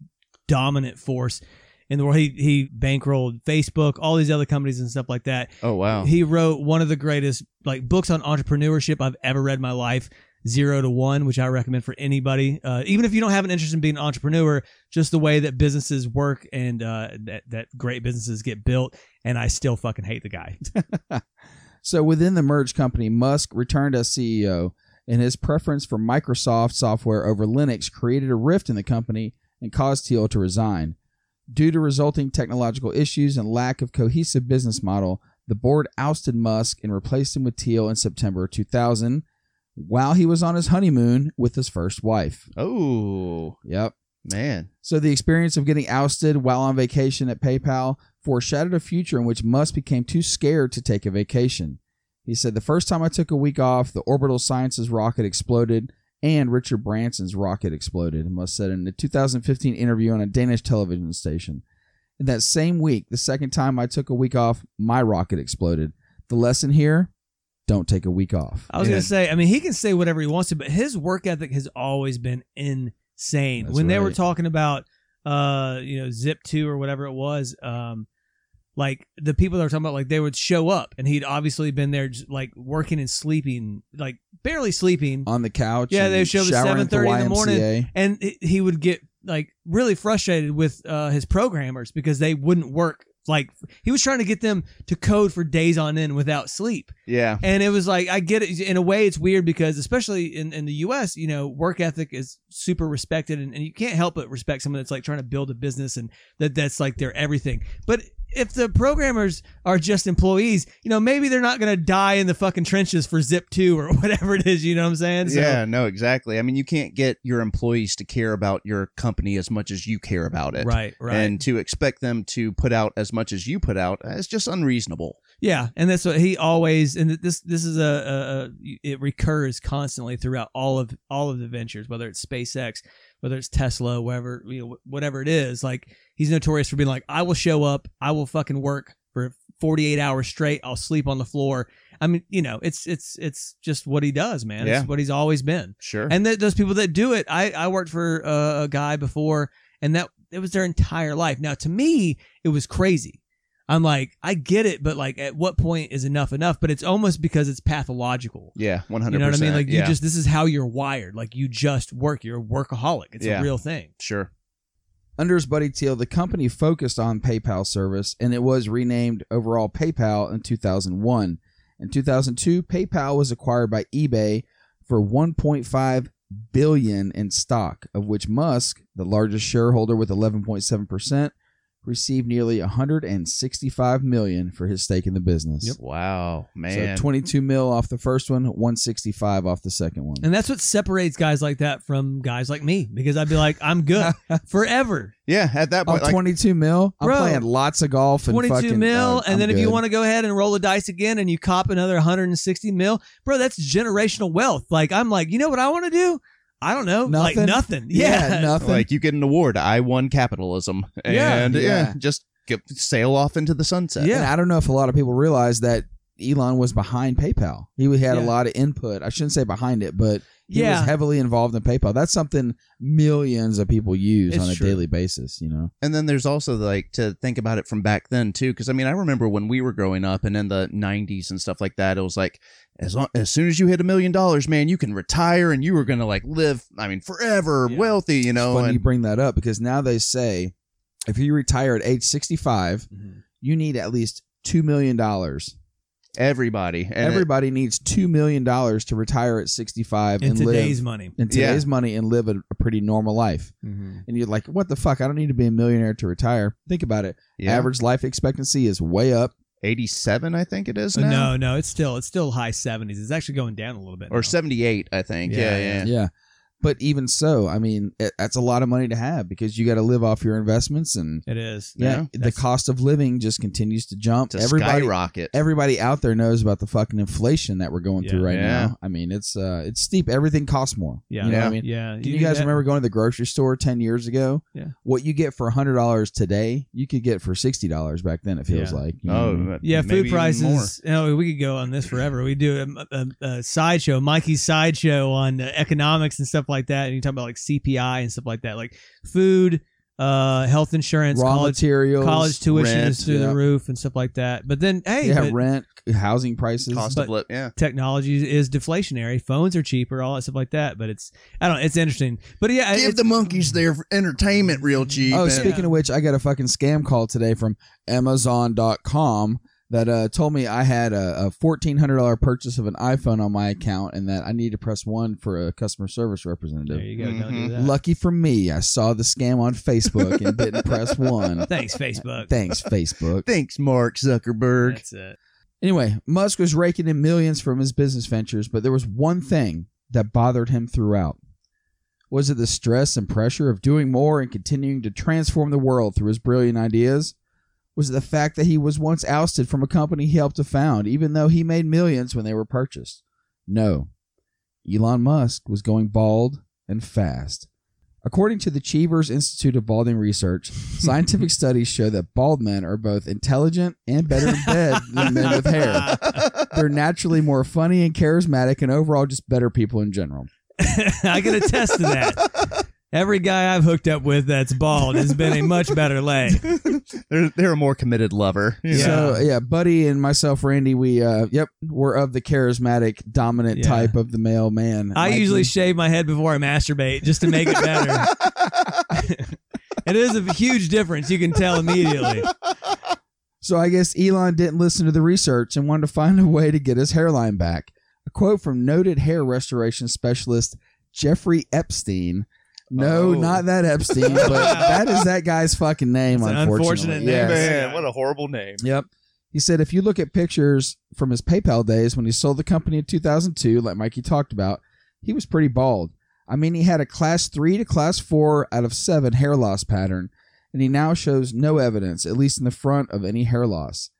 dominant force in the world. He he bankrolled Facebook, all these other companies and stuff like that. Oh wow. He wrote one of the greatest like books on entrepreneurship I've ever read in my life, Zero to One, which I recommend for anybody. Uh, even if you don't have an interest in being an entrepreneur, just the way that businesses work and uh, that that great businesses get built. And I still fucking hate the guy. So within the merged company, Musk returned as CEO, and his preference for Microsoft software over Linux created a rift in the company and caused Thiel to resign. Due to resulting technological issues and lack of cohesive business model, the board ousted Musk and replaced him with Thiel in September 2000 while he was on his honeymoon with his first wife. oh. Yep. Man. So the experience of getting ousted while on vacation at PayPal foreshadowed a future in which Musk became too scared to take a vacation. He said, The first time I took a week off, the Orbital Sciences rocket exploded and Richard Branson's rocket exploded, Musk said in a 2015 interview on a Danish television station. In that same week, the second time I took a week off, my rocket exploded. The lesson here don't take a week off. I was Yeah. gonna say, I mean, he can say whatever he wants to, but his work ethic has always been insane. That's when they were talking about, uh, you know, Zip Two or whatever it was, um, like the people that are talking about, like they would show up, and he'd obviously been there, just, like working and sleeping, like barely sleeping, On the couch. Yeah, they show up at showering at 7:30 in the morning. And he- he would get like really frustrated with uh, his programmers because they wouldn't work. Like he was trying to get them to code for days on end without sleep. Yeah. And it was like, I get it. In a way, it's weird because, especially in, in the US, you know, work ethic is super respected and, and you can't help but respect someone that's like trying to build a business and that that's like their everything. But if the programmers are just employees, you know, maybe they're not going to die in the fucking trenches for Zip 2 or whatever it is. You know what I'm saying? So, yeah, no, exactly. I mean, you can't get your employees to care about your company as much as you care about it. Right, right. And to expect them to put out as much as you put out uh, is just unreasonable. Yeah, and that's what he always and this this is a, a, a it recurs constantly throughout all of all of the ventures, whether it's SpaceX, whether it's Tesla, whatever you know, whatever it is. Like he's notorious for being like, I will show up, I will fucking work for 48 hours straight, I'll sleep on the floor. I mean, you know, it's it's it's just what he does, man. Yeah. It's what he's always been. Sure. And th- those people that do it, I I worked for uh, a guy before, and that it was their entire life. Now, to me, it was crazy. I'm like, I get it, but like, at what point is enough enough? But it's almost because it's pathological. yeah, 100%. You know what I mean? Like, you yeah, just this is how you're wired. Like, you just work. You're a workaholic. It's Yeah. a real thing. Sure. Under his buddy Thiel, the company focused on PayPal service and it was renamed overall PayPal in 2001. In 2002, PayPal was acquired by eBay for 1.5 billion in stock, of which Musk, the largest shareholder with 11.7%, received nearly 165 million for his stake in the business. Yep. Wow, man. So 22 mil off the first one, 165 off the second one. And that's what separates guys like that from guys like me because I'd be like, I'm good forever. yeah, at that Oh, like, 22 mil? I'm Bro, playing lots of golf and 22 fucking, mil, uh, and I'm then if you want to go ahead and roll the dice again and you cop another 160 mil, bro, that's generational wealth. Like I'm like, you know what I want to do? I don't know, like Nothing? nothing. Yeah, Yeah, nothing. like you get an award. I won capitalism. Yeah. And yeah, Yeah. just get, sail off into the sunset. Yeah. And I don't know if a lot of people realize that Elon was behind PayPal. He had a lot of input. I shouldn't say behind it, but he Yeah. was heavily involved in PayPal. That's something millions of people use It's on a true. daily basis, you know. And then there's also like to think about it from back then too, because I mean I remember when we were growing up and in the '90s and stuff like that, it was like as long, as soon as you hit a million dollars, man, you can retire and you are gonna like live, I mean, forever, Yeah. wealthy, you It's know. funny you bring that up because now they say if you retire at age 65, Mhm. you need at least $2 million. everybody, and it- Everybody needs $2 million to retire at 65 in and today's live money. in Yeah. today's money and live a, a pretty normal life. Mm-hmm. And you're like, what the fuck? I don't need to be a millionaire to retire. Think about it. yeah, Average life expectancy is way up. 87, I think it is now, No, no, it's still it's still high 70s. It's actually going down a little bit. or now. 78, I think. Yeah, Yeah, yeah, Yeah. But even so, I mean, it, that's a lot of money to have because you got to live off your investments and It is. yeah, Yeah. the cost of living just continues to jump. To everybody skyrocket. everybody out there knows about the fucking inflation that we're going Yeah. through right Yeah. now. I mean, it's uh it's steep. Everything costs more. Yeah. You know what I mean? Yeah. Can you, guys remember going to the grocery store 10 years ago? Yeah. What you get for $100 today, you could get for $60 back then, it feels Yeah. like. you know what oh, Yeah, maybe food even more. prices. You know, we could go on this forever. We do a, a, a sideshow, Mikey's sideshow on uh, economics and stuff like that. And you talk about like CPI and stuff like that, like food, uh, health insurance, Raw college, materials. college tuition rent, is through yeah. the roof and stuff like that. But then, hey, yeah, but rent, housing prices. cost of living. Yeah, technology is deflationary. Phones are cheaper, all that stuff like that. But it's, I don't. know, It's interesting. But yeah, give it, the monkeys their entertainment real cheap. Oh, and- speaking of which, I got a fucking scam call today from Amazon.com that uh, told me I had a, a $1,400 purchase of an iPhone on my account and that I need to press one for a customer service representative. there you go. Don't do Mhm. that. Lucky for me, I saw the scam on Facebook and didn't press one. Thanks, Facebook. Thanks, Facebook. Thanks, Mark Zuckerberg. That's it. Anyway, Musk was raking in millions from his business ventures, but there was one thing that bothered him throughout. Was it the stress and pressure of doing more and continuing to transform the world through his brilliant ideas? Was the fact that he was once ousted from a company he helped to found, even though he made millions when they were purchased? No. Elon Musk was going bald and fast. According to the Cheevers Institute of Balding Research, scientific studies show that bald men are both intelligent and better in bed than men with hair. They're naturally more funny and charismatic and overall just better people in general. I can attest to that. Every guy I've hooked up with that's bald has been a much better lay. They're they're a more committed lover. Yeah. So yeah, Buddy and myself, Randy, we uh, yep, we're of the charismatic, dominant Yeah. type of the male man. I Like usually shave my head before I masturbate just to make it better. it is a huge difference. You can tell immediately. So I guess Elon didn't listen to the research and wanted to find a way to get his hairline back. A quote from noted hair restoration specialist Jeffrey Epstein. No, Oh. not that Epstein, but that is that guy's fucking name. It's an unfortunately, unfortunate name. Yes. Man, what a horrible name. Yep. He said if you look at pictures from his PayPal days when he sold the company in 2002, like Mikey talked about, he was pretty bald. I mean, he had a class 3 to class 4 out of 7 hair loss pattern, and he now shows no evidence, at least in the front, of any hair loss.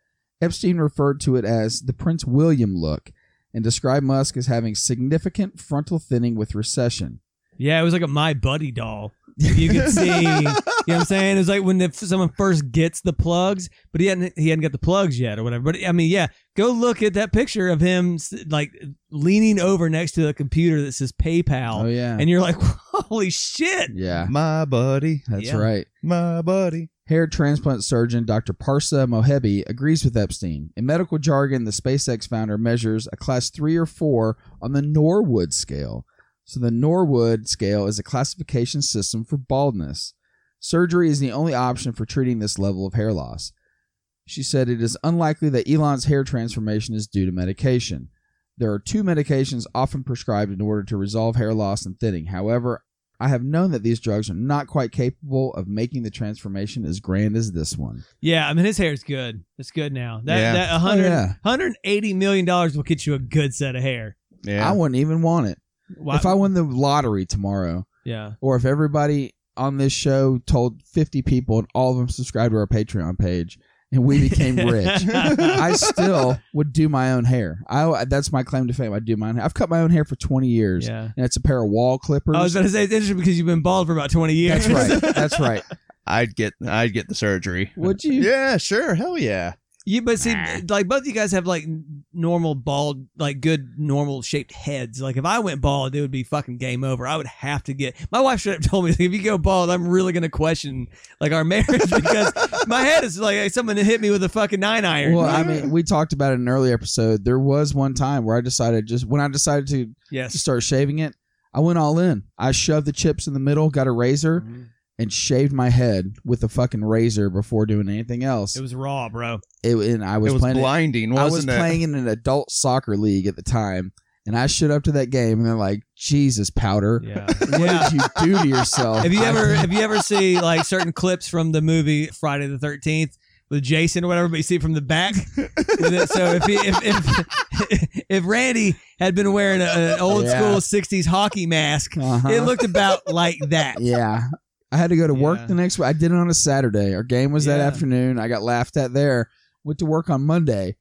Epstein referred to it as the Prince William look and described Musk as having significant frontal thinning with recession. Yeah, it was like a My Buddy doll. You could see, you know what I'm saying? It was like when the, someone first gets the plugs, but he hadn't he hadn't got the plugs yet or whatever. But I mean, yeah, go look at that picture of him like leaning over next to a computer that says PayPal, Oh, yeah. and you're like, holy shit! yeah, My buddy. that's Yeah. right. My buddy. Hair transplant surgeon Dr. Parsa Mohebi agrees with Epstein. In medical jargon, the SpaceX founder measures a class 3 or 4 on the Norwood scale. So, the Norwood scale is a classification system for baldness. Surgery is the only option for treating this level of hair loss. She said it is unlikely that Elon's hair transformation is due to medication. There are two medications often prescribed in order to resolve hair loss and thinning. However, I have known that these drugs are not quite capable of making the transformation as grand as this one. Yeah, I mean his hair is good. It's good now. That Yeah. that 100, Oh, yeah. 180 million dollars will get you a good set of hair. Yeah. I wouldn't even want it. Why- If I won the lottery tomorrow, yeah. or if everybody on this show told 50 people and all of them subscribed to our Patreon page and we became rich, I still would do my own hair. I that's my claim to fame. I do my own hair. I've cut my own hair for 20 years. Yeah. And it's a pair of wall clippers. I was going to say it's interesting because you've been bald for about 20 years. That's right. That's right. I'd get I'd get the surgery. Would you? Yeah, sure. Hell yeah. You but see, like both of you guys have like normal bald, like good normal shaped heads. Like if I went bald, it would be fucking game over. I would have to get. My wife should have told me if you go bald, I'm really gonna question like our marriage because my head is like someone hit me with a fucking nine iron. Well, I mean, we talked about it in an earlier episode. There was one time where I decided just when I decided to to yes. start shaving it, I went all in. I shoved the chips in the middle, got a razor, mm-hmm. And shaved my head with a fucking razor before doing anything else. It was raw, bro. It, and I was, it was playing. blinding, I wasn't was it? playing in an adult soccer league at the time, and I showed up to that game, and they're like, "Jesus, powder, Yeah. what yeah. did you do to yourself?" Have you ever have you ever see like certain clips from the movie Friday the Thirteenth with Jason or whatever, but you see it from the back? so if, he, if if if Randy had been wearing an old Yeah. school '60s hockey mask, Uh-huh. it looked about like that. Yeah. I had to go to work Yeah. the next week. I did it on a Saturday. Our game was that Yeah. afternoon. I got laughed at there. Went to work on Monday.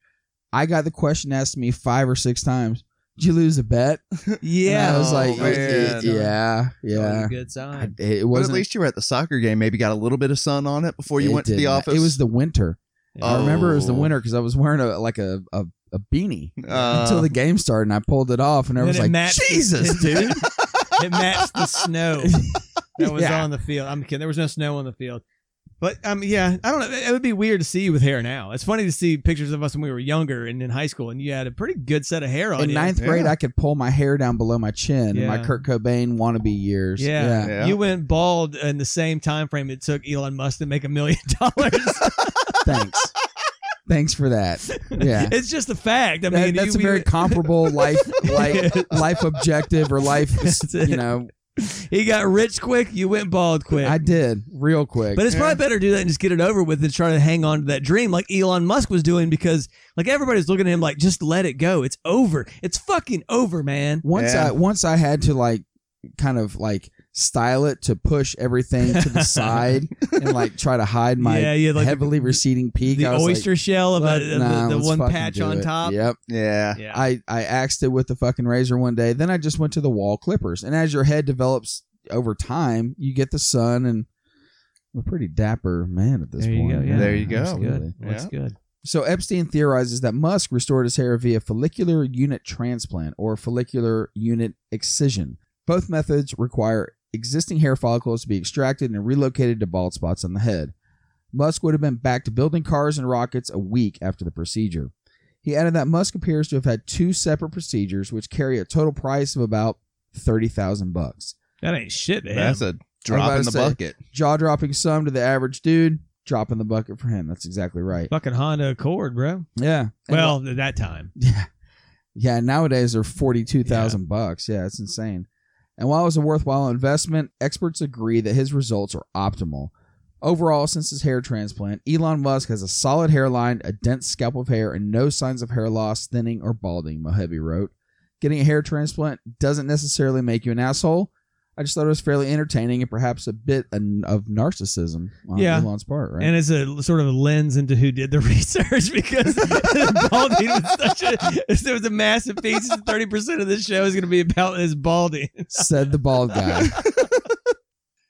I got the question asked me five or six times. Did you lose a bet? Yeah, And I was Oh, like, man. yeah, Always yeah. a good I- sign. it But at wasn't. least you were at the soccer game. Maybe got a little bit of sun on it before you it went to the didn't- office. It was the winter. I remember it was the Oh. winter because I was wearing a like a a, a beanie Uh, until the game started, and I pulled it off, and I was it like, matched- Jesus, dude. it matched the snow that was Yeah. on the field. I'm kidding. There was no snow on the field. But um, yeah, I don't know. It would be weird to see you with hair now. It's funny to see pictures of us when we were younger and in high school, and you had a pretty good set of hair on In you. ninth grade, Yeah. I could pull my hair down below my chin in my Kurt Cobain wannabe years. Yeah. Yeah. You went bald in the same time frame it took Elon Musk to make a million dollars. Thanks. Thanks for that. Yeah. It's just a fact. I That- mean, that's you- a very comparable life life life objective or life you know he got rich quick. You went bald quick. I did real quick. But it's probably better to do that and just get it over with than try to hang on to that dream like Elon Musk was doing because like everybody's looking at him like just let it go. It's over. It's fucking over, man. once Yeah. I once I had to like kind of like style it to push everything to the side and like try to hide my Yeah, yeah, like the- heavily receding peak. the I was like, oyster shell of, a, nah, the, the one patch on it." top. Yep. Yeah. Yeah. I, I axed it with the fucking razor one day. Then I just went to the wall clippers. And as your head develops over time, you get the sun and I'm a pretty dapper man at this There you point. go, yeah. There you go. Looks absolutely. good. Looks good. So Epstein theorizes that Musk restored his hair via follicular unit transplant or follicular unit excision. Both methods require existing hair follicles to be extracted and relocated to bald spots on the head. Musk would have been back to building cars and rockets a week after the procedure. He added that Musk appears to have had two separate procedures, which carry a total price of about thirty thousand bucks. That ain't shit, man. That's a drop in the say. bucket. Jaw dropping sum to the average dude, drop in the bucket for him. That's exactly right. fucking Honda Accord, bro. Yeah. Well, at that time. Yeah. Yeah, nowadays they're forty two thousand bucks. Yeah, it's insane. And while it was a worthwhile investment, experts agree that his results are optimal. Overall, since his hair transplant, Elon Musk has a solid hairline, a dense scalp of hair, and no signs of hair loss, thinning, or balding, Mohebi wrote. Getting a hair transplant doesn't necessarily make you an asshole. I just thought it was fairly entertaining and perhaps a bit of narcissism on Yeah. Elon's part, right? And it's a sort of a lens into who did the research because balding was such a there was a massive piece. Thirty percent of this show is going to be about his balding. Said the bald guy.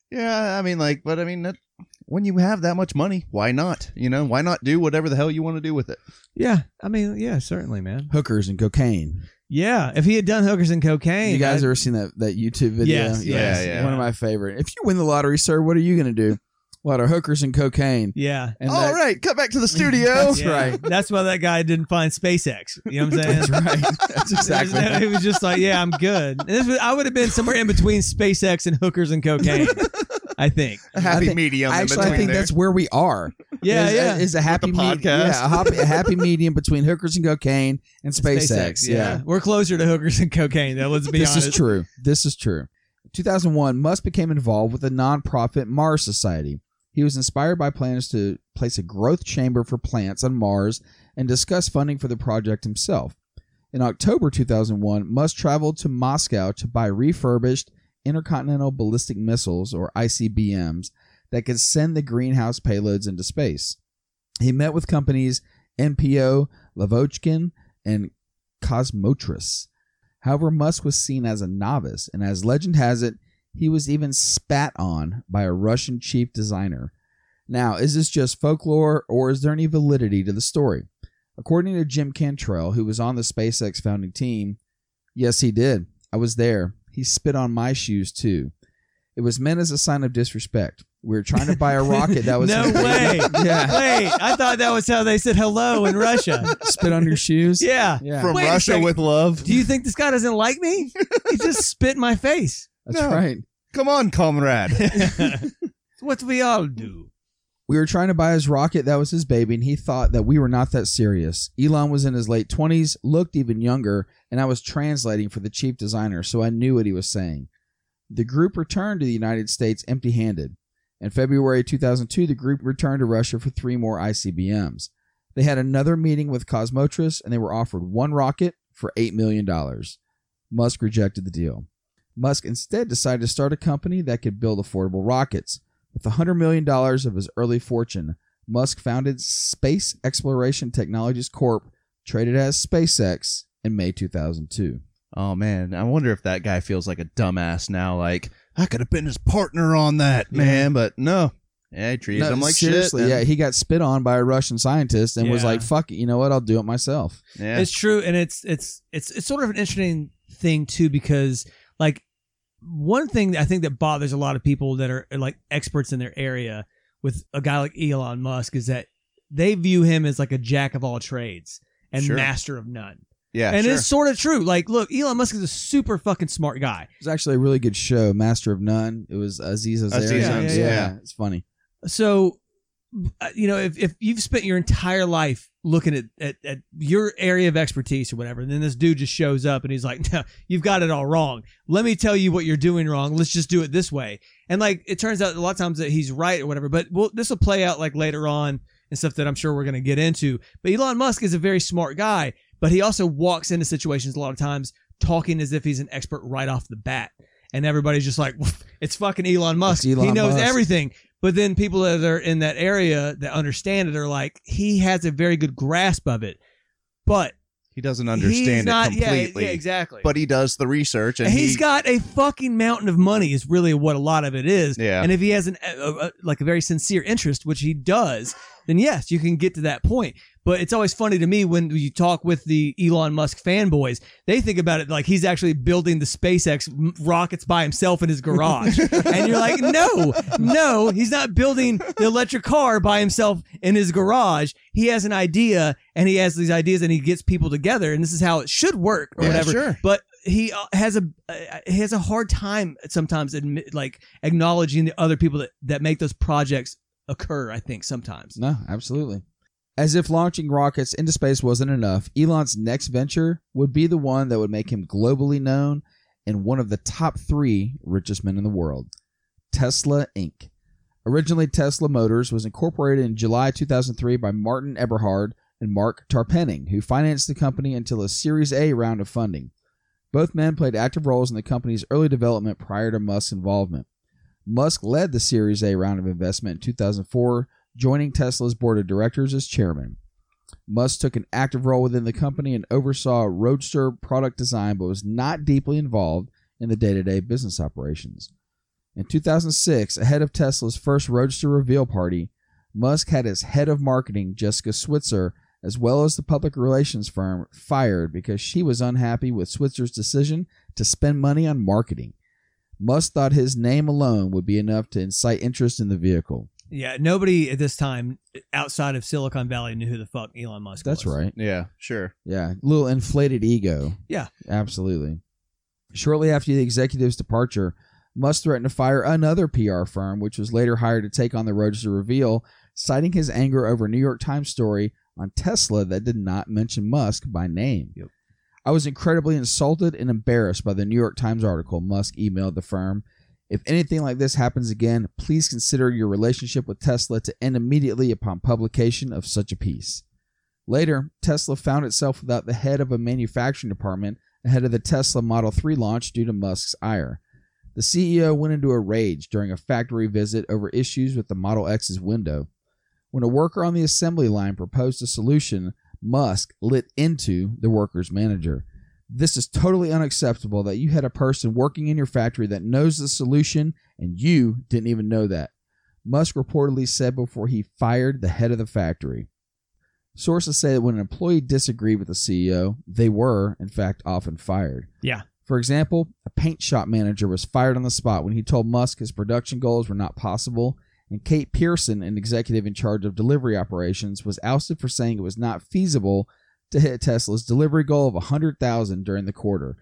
Yeah, I mean, like, but I mean, that, when you have that much money, why not? You know, why not do whatever the hell you want to do with it? Yeah, I mean, yeah, certainly, man. Hookers and cocaine. Yeah, if he had done hookers and cocaine, you guys I- ever seen that that YouTube video? Yes, yes, yeah. One of my favorite. If you win the lottery, sir, what are you going to do? A lot of hookers and cocaine. yeah. And All that- right, cut back to the studio. That's Yeah. right. That's why that guy didn't find SpaceX. You know what I'm saying? That's right. That's exactly. It was- It was just like, yeah, I'm good. And this was, I would have been somewhere in between SpaceX and hookers and cocaine. I think. a happy think- medium. in Actually, I think there. that's where we are. Yeah, is, yeah. Is a happy the me- podcast. yeah, a happy, a happy medium between hookers and cocaine and SpaceX. yeah. We're closer to hookers and cocaine, though. Let's be this honest. This is true. This is true. 2001, Musk became involved with the nonprofit Mars Society. He was inspired by plans to place a growth chamber for plants on Mars and discuss funding for the project himself. In October 2001, Musk traveled to Moscow to buy refurbished intercontinental ballistic missiles, or ICBMs, that could send the greenhouse payloads into space. He met with companies NPO, Lavochkin, and Kosmotras. However, Musk was seen as a novice, and as legend has it, he was even spat on by a Russian chief designer. Now, is this just folklore, or is there any validity to the story? According to Jim Cantrell, who was on the SpaceX founding team, yes, he did. I was there. He spit on my shoes, too. It was meant as a sign of disrespect. We were trying to buy a rocket that was no way. yeah, Wait, I thought that was how they said hello in Russia. spit on your shoes. Yeah. yeah, from Wait a Russia second. with love. Do you think this guy doesn't like me? He just spit in my face. that's No. right. Come on, comrade. what we all do. We were trying to buy his rocket. That was his baby, and he thought that we were not that serious. Elon was in his late 20s, looked even younger, and I was translating for the chief designer, so I knew what he was saying. The group returned to the United States empty handed. In February 2002, the group returned to Russia for three more ICBMs. They had another meeting with Kosmotras, and they were offered one rocket for $8 million. Musk rejected the deal. Musk instead decided to start a company that could build affordable rockets. With $100 million of his early fortune, Musk founded Space Exploration Technologies Corp., traded as SpaceX, in May 2002. oh man, I wonder if that guy feels like a dumbass now. Like I could have been his partner on that, Yeah. man. But no, yeah, he treated No, him like seriously, shit. yeah, he got spit on by a Russian scientist and was like, "Fuck it, you know what? I'll do it myself." yeah. It's true, and it's it's it's it's sort of an interesting thing too because like one thing that I think that bothers a lot of people that are like experts in their area with a guy like Elon Musk is that they view him as like a jack of all trades and Sure. master of none. yeah, and sure. it's sort of true. Like, look, Elon Musk is a super fucking smart guy. It was actually a really good show, Master of None. It was Aziz Ansari. Aziz Ansari, yeah, yeah. it's funny. So, Uh, you know, if, if you've spent your entire life looking at, at, at your area of expertise or whatever, and then this dude just shows up and he's like, no, you've got it all wrong. Let me tell you what you're doing wrong. Let's just do it this way. And like, it turns out a lot of times that he's right or whatever, but well, this will play out like later on and stuff that I'm sure we're going to get into. But Elon Musk is a very smart guy, but he also walks into situations a lot of times talking as if he's an expert right off the bat. and everybody's just like, it's fucking Elon Musk. Elon he knows Musk. everything. But then people that are in that area that understand it are like, he has a very good grasp of it, but He doesn't understand not. it Yeah, completely. yeah, exactly. But he does the research, and And he's he, got a fucking mountain of money is really what a lot of it is. Yeah. And if he has an a, a, like a very sincere interest, which he does, then yes, you can get to that point. But it's always funny to me when you talk with the Elon Musk fanboys. They think about it like he's actually building the SpaceX rockets by himself in his garage. and you're like, no, no, he's not building the electric car by himself in his garage. He has an idea and he has these ideas and he gets people together and this is how it should work or Yeah, whatever sure. but he uh, has a uh, he has a hard time sometimes admit, like acknowledging the other people that that make those projects occur i think sometimes No, absolutely. As if launching rockets into space wasn't enough, Elon's next venture would be the one that would make him globally known and one of the top three richest men in the world Tesla Inc. Originally, Tesla Motors was incorporated in July 2003 by Martin Eberhard and Marc Tarpenning, who financed the company until a Series A round of funding. Both men played active roles in the company's early development prior to Musk's involvement. Musk led the Series A round of investment in 2004 joining Tesla's board of directors as chairman. Musk took an active role within the company and oversaw Roadster product design, but was not deeply involved in the day to day business operations. In 2006, ahead of Tesla's first Roadster reveal party, Musk had his head of marketing, Jessica Switzer, as well as the public relations firm, fired because she was unhappy with Switzer's decision to spend money on marketing. Musk thought his name alone would be enough to incite interest in the vehicle. Yeah nobody at this time outside of silicon valley knew who the fuck elon musk was. That's was right. yeah, sure. Yeah, little inflated ego. Yeah. absolutely. Shortly after the executive's departure, Musk threatened to fire another PR firm, which was later hired to take on the Roadster reveal, citing his anger over a New York Times story on Tesla that did not mention Musk by name. Yep. I was incredibly insulted and embarrassed by the New York Times article. Musk emailed the firm. If anything like this happens again, please consider your relationship with Tesla to end immediately upon publication of such a piece. Later, Tesla found itself without the head of a manufacturing department ahead of the Tesla Model 3 launch due to Musk's ire. The CEO went into a rage during a factory visit over issues with the Model X's window. When a worker on the assembly line proposed a solution, Musk lit into the worker's manager. This is totally unacceptable that you had a person working in your factory that knows the solution and you didn't even know that. Musk reportedly said before he fired the head of the factory. Sources say that when an employee disagreed with the CEO, they were, in fact, often fired. Yeah. For example, a paint shop manager was fired on the spot when he told Musk his production goals were not possible, and Kate Pearson, an executive in charge of delivery operations, was ousted for saying it was not feasible to hit Tesla's delivery goal of 100,000 during the quarter.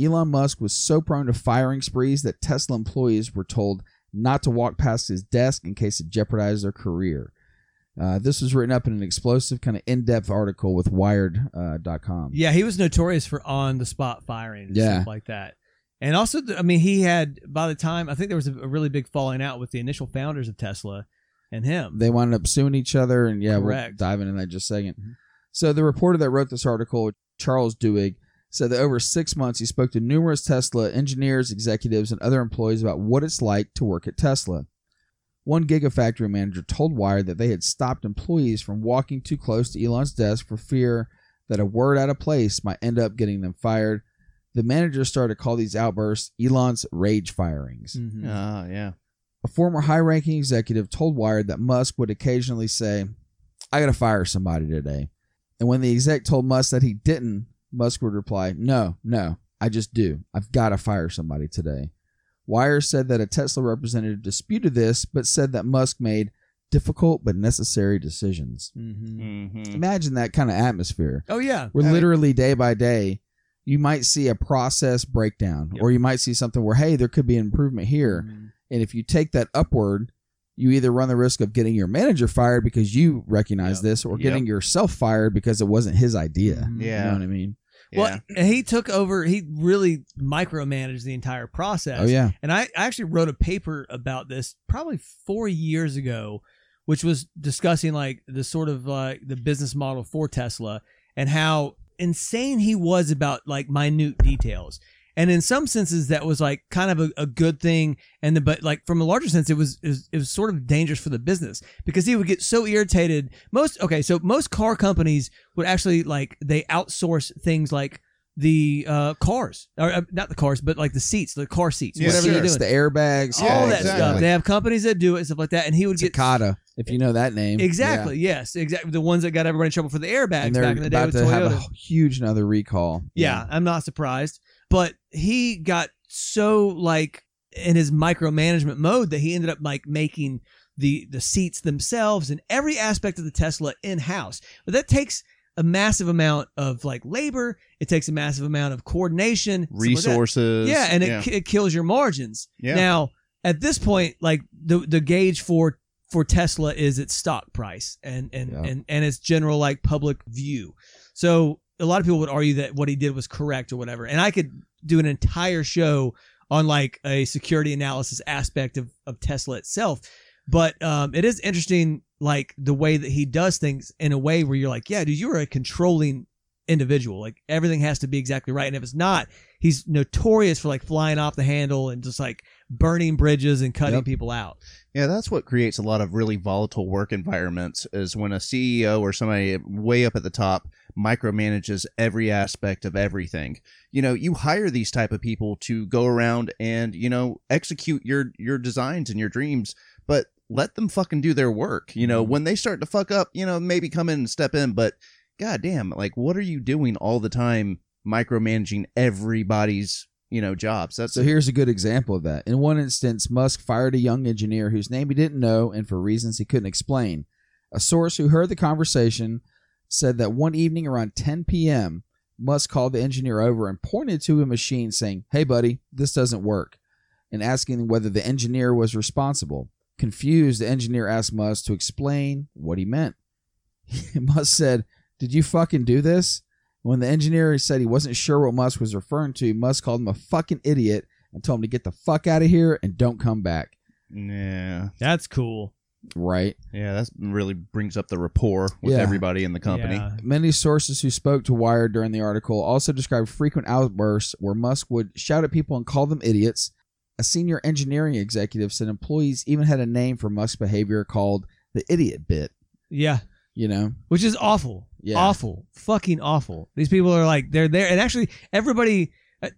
Elon Musk was so prone to firing sprees that Tesla employees were told not to walk past his desk in case it jeopardized their career. Uh, this was written up in an explosive, kind of in-depth article with Wired.com. yeah he was notorious for on the spot firing and Yeah. stuff like that and also i mean he had by the time i think there was a, really big falling out with the initial founders of tesla and him they wound up suing each other, and yeah, Correct. we'll dive into that in just a 2nd Mhm. So the reporter that wrote this article, Charles Duhigg, said that over six months he spoke to numerous Tesla engineers, executives, and other employees about what it's like to work at Tesla. One Gigafactory manager told Wired that they had stopped employees from walking too close to Elon's desk for fear that a word out of place might end up getting them fired. The manager started to call these outbursts Elon's rage firings. Mhm. Ah, yeah. A former high ranking executive told Wired that Musk would occasionally say, I got to fire somebody today. And when the exec told Musk that he didn't, Musk would reply, No, no, I just do. I've got to fire somebody today. Wire said that a Tesla representative disputed this, but said that Musk made difficult but necessary decisions. Mhm. Mm-hmm. Imagine that kind of atmosphere oh yeah where I mean- literally day by day you might see a process breakdown Yep. or you might see something where hey there could be an improvement here Mhm. and if you take that upward, you either run the risk of getting your manager fired because you recognize Yep. this, or Yep. getting yourself fired because it wasn't his idea. Mhm. You Yeah. know what I mean? Well, and he took over. He really micromanaged the entire process. Oh yeah. And I I actually wrote a paper about this probably four years ago, which was discussing like the sort of like the business model for Tesla and how insane he was about like minute details. And in some senses, that was like kind of a, a good thing. And the, but like from a larger sense, it was, it was it was sort of dangerous for the business because he would get so irritated. Most okay, so most car companies would actually like they outsource things like the uh, cars or uh, not the cars, but like the seats, the car seats, Yeah, whatever sure. they're doing. the airbags, all Yeah, that exactly. stuff. They have companies that do it and stuff like that. And he would get Takata, if you know that name. exactly yes, exactly the ones that got everybody in trouble for the airbags back in the day with Toyota. a huge another recall. Yeah, I'm not surprised. But he got so like in his micromanagement mode that he ended up like making the the seats themselves and every aspect of the Tesla in house. But that takes a massive amount of like labor. It takes a massive amount of coordination, stuff like. Resources. Yeah, and it, yeah. ki- it kills your margins. Yeah. Now, at this point, like the the gauge for for Tesla is its stock price and and Yeah. and and its general like public view. So a lot of people would argue that what he did was correct or whatever. And I could do an entire show on like a security analysis aspect of of Tesla itself. But um, it is interesting, like the way that he does things in a way where you're like, yeah, dude, you're a controlling individual. Like everything has to be exactly right, and if it's not, he's notorious for like flying off the handle and just like burning bridges and cutting Yep. people out. Yeah, that's what creates a lot of really volatile work environments is when a CEO or somebody way up at the top micromanages every aspect of everything. You know, you hire these type of people to go around and, you know, execute your your designs and your dreams, but let them fucking do their work. You know, mm-hmm. when they start to fuck up, you know, maybe come in and step in, but god damn, like what are you doing all the time micromanaging everybody's, you know, jobs? That's So here's a good example of that. In one instance, Musk fired a young engineer whose name he didn't know and for reasons he couldn't explain. A source who heard the conversation said that one evening around 10 p.m., Musk called the engineer over and pointed to a machine saying, Hey, buddy, this doesn't work, and asking whether the engineer was responsible. Confused, the engineer asked Musk to explain what he meant. Musk said, Did you fucking do this? When the engineer said he wasn't sure what Musk was referring to, Musk called him a fucking idiot and told him to get the fuck out of here and don't come back. yeah. That's cool. Right. Yeah, that really brings up the rapport with Yeah. everybody in the company. Yeah. Many sources who spoke to Wired during the article also described frequent outbursts where Musk would shout at people and call them idiots. A senior engineering executive said employees even had a name for Musk's behavior called the idiot bit. Yeah. You know? Which is awful. Yeah. Awful. Fucking awful. These people are like they're there and actually everybody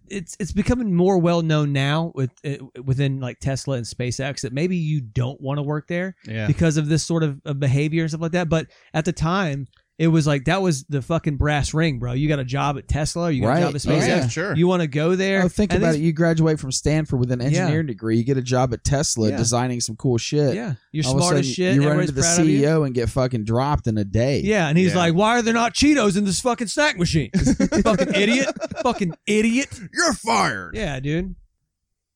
it's it's becoming more well known now with uh, within like Tesla and SpaceX that maybe you don't want to work there Yeah. because of this sort of, of behavior and stuff like that. But at the time, it was like that was the fucking brass ring, bro. You got a job at Tesla, you got Right. a job at Oh, SpaceX. yeah. sure. You want to go there? Oh, think And about these- it. You graduate from Stanford with an Yeah. engineering degree. You get a job at Tesla Yeah. designing some cool shit. Yeah, you're All of a smart as sudden, shit. You run Everybody's into the proud of you. CEO and get fucking dropped in a day. Yeah, and he's Yeah. like, "Why are there not Cheetos in this fucking snack machine? fucking idiot! Fucking idiot!" You're fired. Yeah, dude.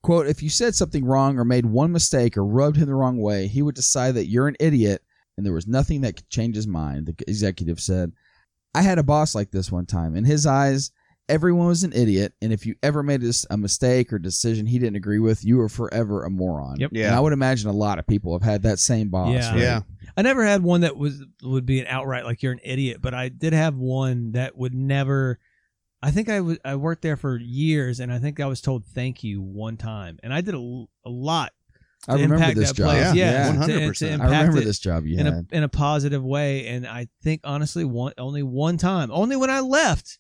Quote, if you said something wrong or made one mistake or rubbed him the wrong way, he would decide that you're an idiot and there was nothing that could change his mind, the executive said. I had a boss like this one time. In his eyes, everyone was an idiot, and if you ever made a, a mistake or decision he didn't agree with, you were forever a moron. Yep. Yeah. And I would imagine a lot of people have had that same boss. Yeah. right? Yeah. I never had one that was would be an outright like you're an idiot, but I did have one that would never. I think I was I worked there for years, and I think I was told thank you one time, and I did a, l- a lot. I to remember this job. place. Yeah, Yeah, to- to 100%. I remember this job you in had. a in a positive way, and I think honestly, one only one time, only when I left,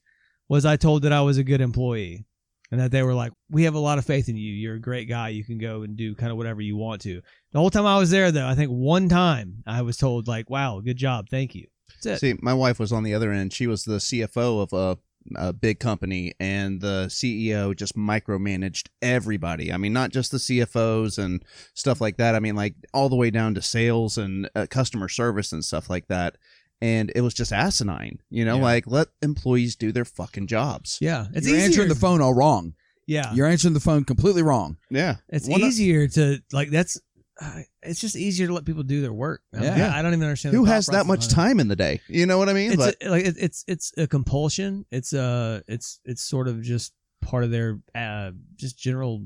was I told that I was a good employee, and that they were like, "We have a lot of faith in you. You're a great guy. You can go and do kind of whatever you want to." The whole time I was there, though, I think one time I was told like, "Wow, good job, thank you." That's it. See, my wife was on the other end. She was the CFO of a, a big company, and the CEO just micromanaged everybody. I mean, not just the CFOs and stuff like that. I mean, like all the way down to sales and uh, customer service and stuff like that. And it was just asinine, you know. Yeah. Like let employees do their fucking jobs. yeah, it's You're easier. answering the phone all wrong. yeah, You're answering the phone completely wrong. Yeah, it's One of- easier to like. That's uh, it's just easier to let people do their work. I mean, Yeah. I don't even understand Who has that much time in the day? You know what I mean? it's but a, like it, it's it's a compulsion. It's uh it's it's sort of just part of their uh just general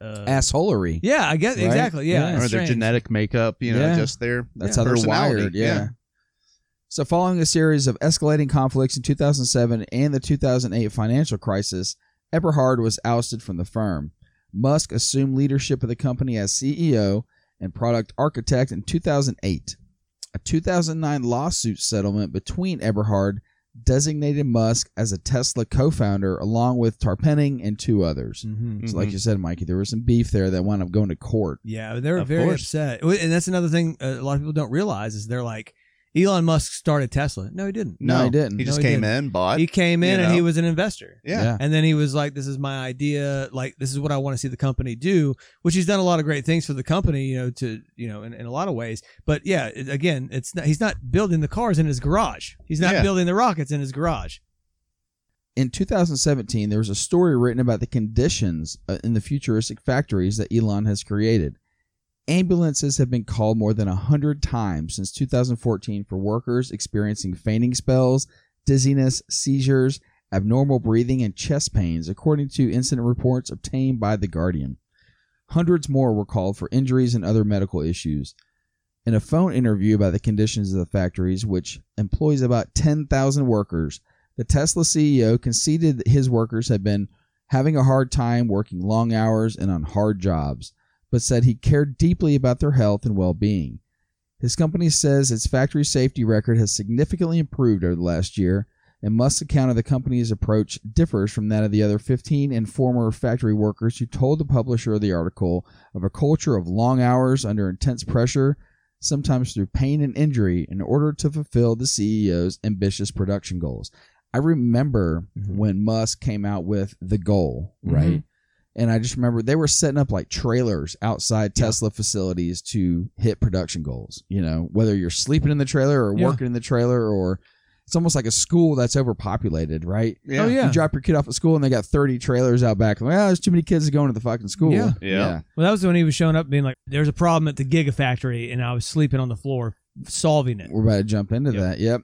uh Assholery. Yeah, I guess Right? exactly. Yeah, Yeah. it's or their genetic makeup, you know, Yeah. just their That's yeah, how they're personality. wired. Yeah. So, following a series of escalating conflicts in 2007 and the 2008 financial crisis, Eberhard was ousted from the firm. Musk assumed leadership of the company as CEO and product architect in 2008. A 2009 lawsuit settlement between Eberhard designated Musk as a Tesla co-founder along with Tarpenning and two others. Mm-hmm. So like you said, Mikey, there was some beef there that wound up going to court. Yeah, they were Of very course. upset, and that's another thing uh, a lot of people don't realize is they're like, Elon Musk started Tesla. No, he didn't. No, he didn't. He No, just he came didn't. in, bought. He came in you and he was an investor. yeah. Yeah. And then he was like, "This is my idea. Like, this is what I want to see the company do." Which he's done a lot of great things for the company, you know, to you know, in, in a lot of ways. But yeah, it, again, it's not, he's not building the cars in his garage. He's not Yeah. building the rockets in his garage. In 2017, there was a story written about the conditions uh, in the futuristic factories that Elon has created. Ambulances have been called more than 100 times since 2014 for workers experiencing fainting spells, dizziness, seizures, abnormal breathing, and chest pains, according to incident reports obtained by The Guardian. Hundreds more were called for injuries and other medical issues. In a phone interview about the conditions of the factories, which employs about 10,000 workers, the Tesla CEO conceded that his workers had been having a hard time working long hours and on hard jobs, but said he cared deeply about their health and well being. His company says its factory safety record has significantly improved over the last year, and Musk's account of the company's approach differs from that of the other 15 and former factory workers who told the publisher of the article of a culture of long hours under intense pressure, sometimes through pain and injury, in order to fulfill the CEO's ambitious production goals. I remember Mhm. when Musk came out with the goal, right? And I just remember they were setting up like trailers outside Yeah. Tesla facilities to hit production goals. You know, whether you're sleeping in the trailer or Yeah. working in the trailer, or it's almost like a school that's overpopulated, right? Oh, yeah. You drop your kid off at school and they got 30 trailers out back. Well, ah, there's too many kids going to the fucking school. Yeah. Yeah. Well, that was when he was showing up, being like, "There's a problem at the Gigafactory," and I was sleeping on the floor, solving it. We're about to jump into Yep. that. Yep.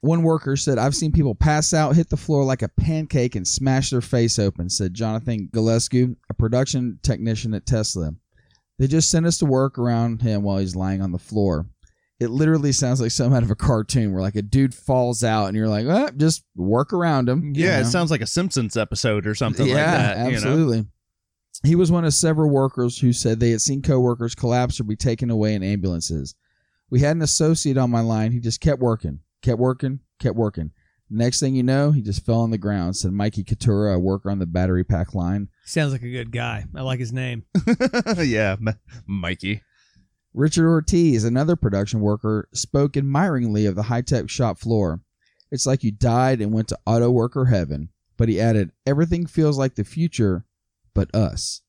One worker said, I've seen people pass out, hit the floor like a pancake, and smash their face open, said Jonathan Galescu, a production technician at Tesla. They just sent us to work around him while he's lying on the floor. It literally sounds like some out of a cartoon where like a dude falls out and you're like, well, just work around him. you Yeah, it sounds like a Simpsons episode or something yeah, like that. You know? absolutely. He was one of several workers who said they had seen coworkers collapse or be taken away in ambulances. We had an associate on my line. He just kept working, kept working, kept working. Next thing you know, he just fell on the ground. Said Mikey Katura, a worker on the battery pack line. Sounds like a good guy. I like his name. yeah, M- Mikey. Richard Ortiz, another production worker, spoke admiringly of the high tech shop floor. It's like you died and went to auto worker heaven. But he added, everything feels like the future, but us.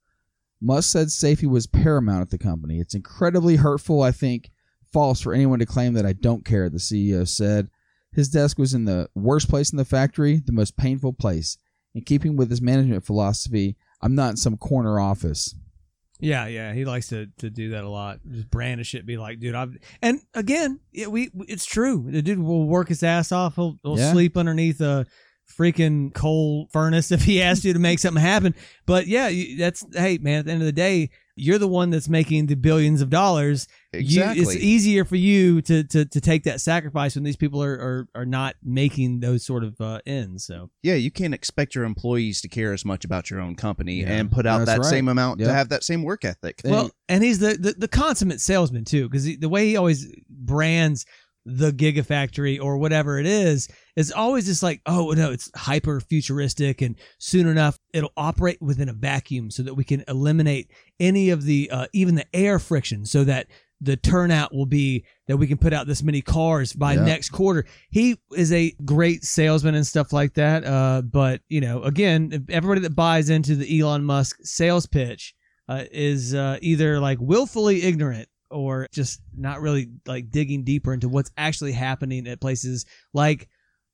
Musk said safety was paramount at the company. It's incredibly hurtful, I think, false for anyone to claim that I don't care, the CEO said. His desk was in the worst place in the factory, the most painful place. In keeping with his management philosophy, I'm not in some corner office. Yeah, yeah, he likes to to do that a lot. Just brandish it, be like, dude, I've and again, yeah, we it's true. The dude will work his ass off. He'll, he'll Yeah. sleep underneath a freaking coal furnace if he has you to make something happen. But yeah, that's hey man. At the end of the day, you're the one that's making the billions of dollars. You- Exactly. it's easier for you to to to take that sacrifice when these people are are, are not making those sort of uh, ends. So yeah, you can't expect your employees to care as much about your own company Yeah, and put out that's that right. same amount Yep. to have that same work ethic. They- Well, and he's the, the, the consummate salesman too, because the way he always brands the Gigafactory or whatever it is, is always just like, oh no, it's hyper futuristic, and soon enough it'll operate within a vacuum, so that we can eliminate any of the uh, even the air friction, so that the turnout will be that we can put out this many cars by Yeah. next quarter. He is a great salesman and stuff like that. Uh, but you know, again, everybody that buys into the Elon Musk sales pitch uh, is uh, either like willfully ignorant or just not really like digging deeper into what's actually happening at places like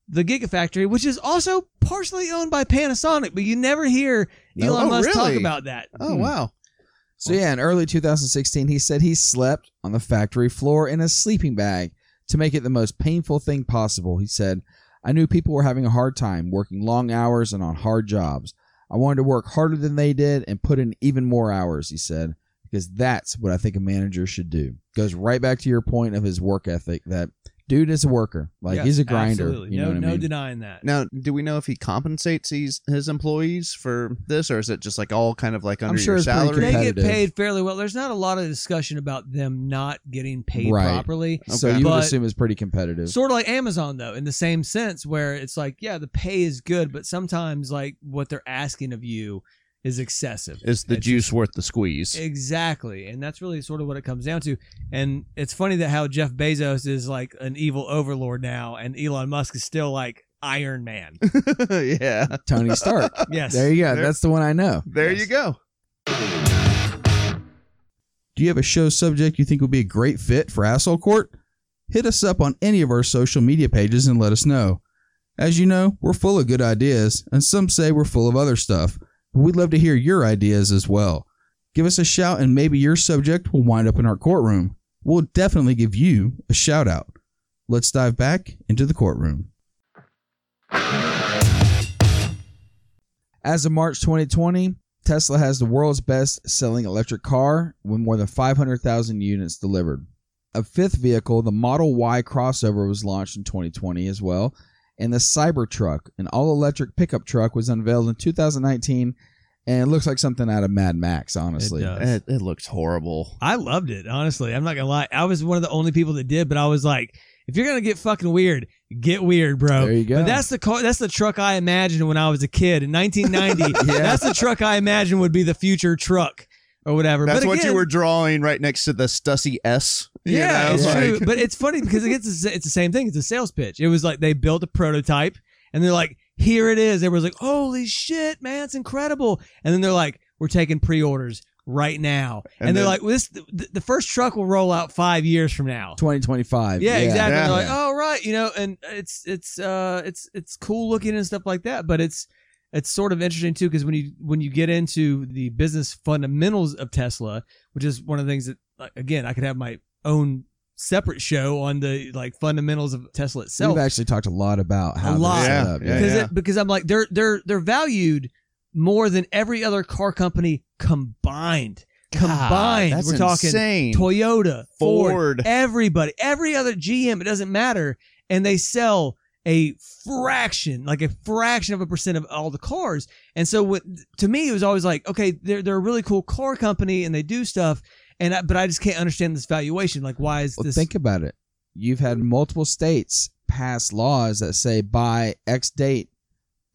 the Gigafactory, which is also partially owned by Panasonic, but you never hear Elon Oh, Musk talk about that. oh Hmm. wow. So yeah, in early 2016, he said he slept on the factory floor in a sleeping bag to make it the most painful thing possible. He said, "I knew people were having a hard time working long hours and on hard jobs. I wanted to work harder than they did and put in even more hours." He said, "Because that's what I think a manager should do." Goes right back to your point of his work ethic that dude is a worker. Like Yes, he's a grinder. Absolutely. You no, know what no I mean? denying that. Now, do we know if he compensates his, his employees for this, or is it just like all kind of like under sure your salary? they get paid fairly well. There's not a lot of discussion about them not getting paid Right. properly. So Okay. you would assume it's pretty competitive. Sort of like Amazon though, in the same sense where it's like, yeah, the pay is good, but sometimes like what they're asking of you is excessive. Is the It's juice worth the squeeze? Exactly. And that's really sort of what it comes down to. And it's funny that how Jeff Bezos is like an evil overlord now and Elon Musk is still like Iron Man. yeah. Tony Stark. Yes. There you go. There- That's the one I know. There Yes. you go. Do you have a show subject you think would be a great fit for Asshole Court? Hit us up on any of our social media pages and let us know. As you know, we're full of good ideas, and some say we're full of other stuff. We'd love to hear your ideas as well. Give us a shout, and maybe your subject will wind up in our courtroom. We'll definitely give you a shout out. Let's dive back into the courtroom. As of March 2020, Tesla has the world's best selling electric car with more than 500,000 units delivered. A fifth vehicle, the Model Y crossover, was launched in 2020 as well. And the Cybertruck, an all electric pickup truck, was unveiled in 2019. And it looks like something out of Mad Max, honestly. does. It, it looks horrible. I loved it, honestly. I'm not gonna lie. I was one of the only people that did, but I was like, if you're gonna get fucking weird, get weird, bro. There you go. But that's the car. That's the truck I imagined when I was a kid in 1990. Yeah. That's the truck I imagined would be the future truck or whatever. That's but what you were drawing right next to the Stussy S. you Yeah, know, it's like- true. But it's funny because it gets it's the same thing. It's a sales pitch. It was like they built a prototype and they're like, here it is. Everyone's like, holy shit, man, it's incredible. And then they're like, we're taking pre-orders right now. And, And they're then- like, well, this the, the first truck will roll out five years from now. 2025. Yeah, exactly. Yeah. They're like, oh right, you know, and it's it's uh it's it's cool looking and stuff like that, but it's it's sort of interesting too because when you when you get into the business fundamentals of Tesla, which is one of the things that like, again I could have my own separate show on the like fundamentals of Tesla itself We've actually talked a lot about how they're lot. Yeah, up. yeah, because yeah. it because I'm like they're they're they're valued more than every other car company combined. Combined, that's we're talking insane. Toyota, Ford, Ford. everybody, every other GM, it doesn't matter. And they sell a fraction, like a fraction of a percent of all the cars. And so what, to me, it was always like, okay, they're, they're a really cool car company and they do stuff. And I, but I just can't understand this valuation. Like, why is Well, this? think about it. You've had multiple states pass laws that say by X date,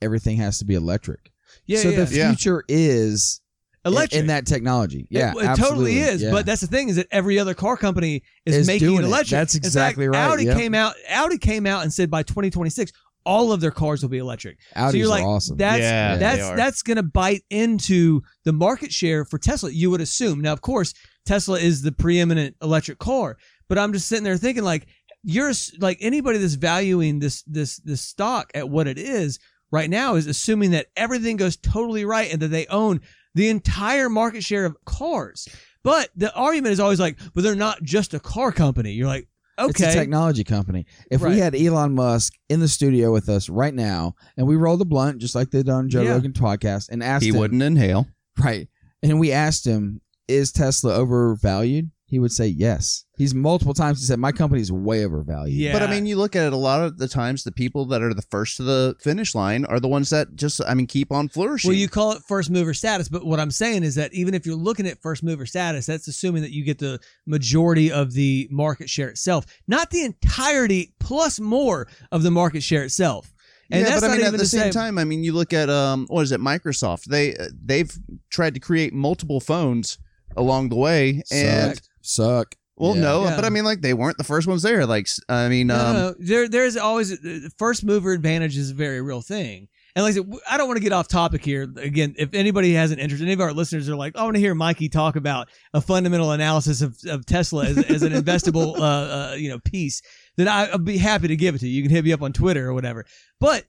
everything has to be electric. yeah, so yeah. the Yeah. future is electric. in that technology. Yeah, it, it absolutely. totally is. Yeah. But that's the thing is that every other car company is, Is making doing it it. electric. That's In fact, exactly right. Audi Yep. came out. Audi came out and said by 2026, all of their cars will be electric. Audis so you're are like, awesome. That's Yeah, they that's that's going to bite into the market share for Tesla. You would assume. Now, of course, Tesla is the preeminent electric car, but I'm just sitting there thinking like you're like anybody that's valuing this this this stock at what it is right now is assuming that everything goes totally right and that they own the entire market share of cars. But the argument is always like, but they're not just a car company. You're like, okay, It's a technology company. If Right. we had Elon Musk in the studio with us right now, and we rolled a blunt just like they done on Joe Yeah. Rogan podcast, and asked he him, wouldn't inhale. right, and we asked him, "Is Tesla overvalued?" He would say yes. He's multiple times he said, "My company's way overvalued." Yeah. But I mean, you look at it a lot of the times, the people that are the first to the finish line are the ones that just, I mean, keep on flourishing. Well, you call it first mover status, but what I'm saying is that even if you're looking at first mover status, that's assuming that you get the majority of the market share itself, not the entirety plus more of the market share itself. And yeah, that's but I not mean, at the to same say- time, I mean, you look at um, what is it, Microsoft? They they've tried to create multiple phones along the way, and suck, suck. well, Yeah. no, Yeah. but I mean, like they weren't the first ones there. Like, s- I mean, No, um, no, no. There, there's always the first mover advantage is a very real thing. And like I said, w- I don't want to get off topic here. Again, if anybody has an interest, any of our listeners are like, I want to hear Mikey talk about a fundamental analysis of, of Tesla as, as an investable, uh, uh, you know, piece, then I, I'd be happy to give it to you. You can hit me up on Twitter or whatever. But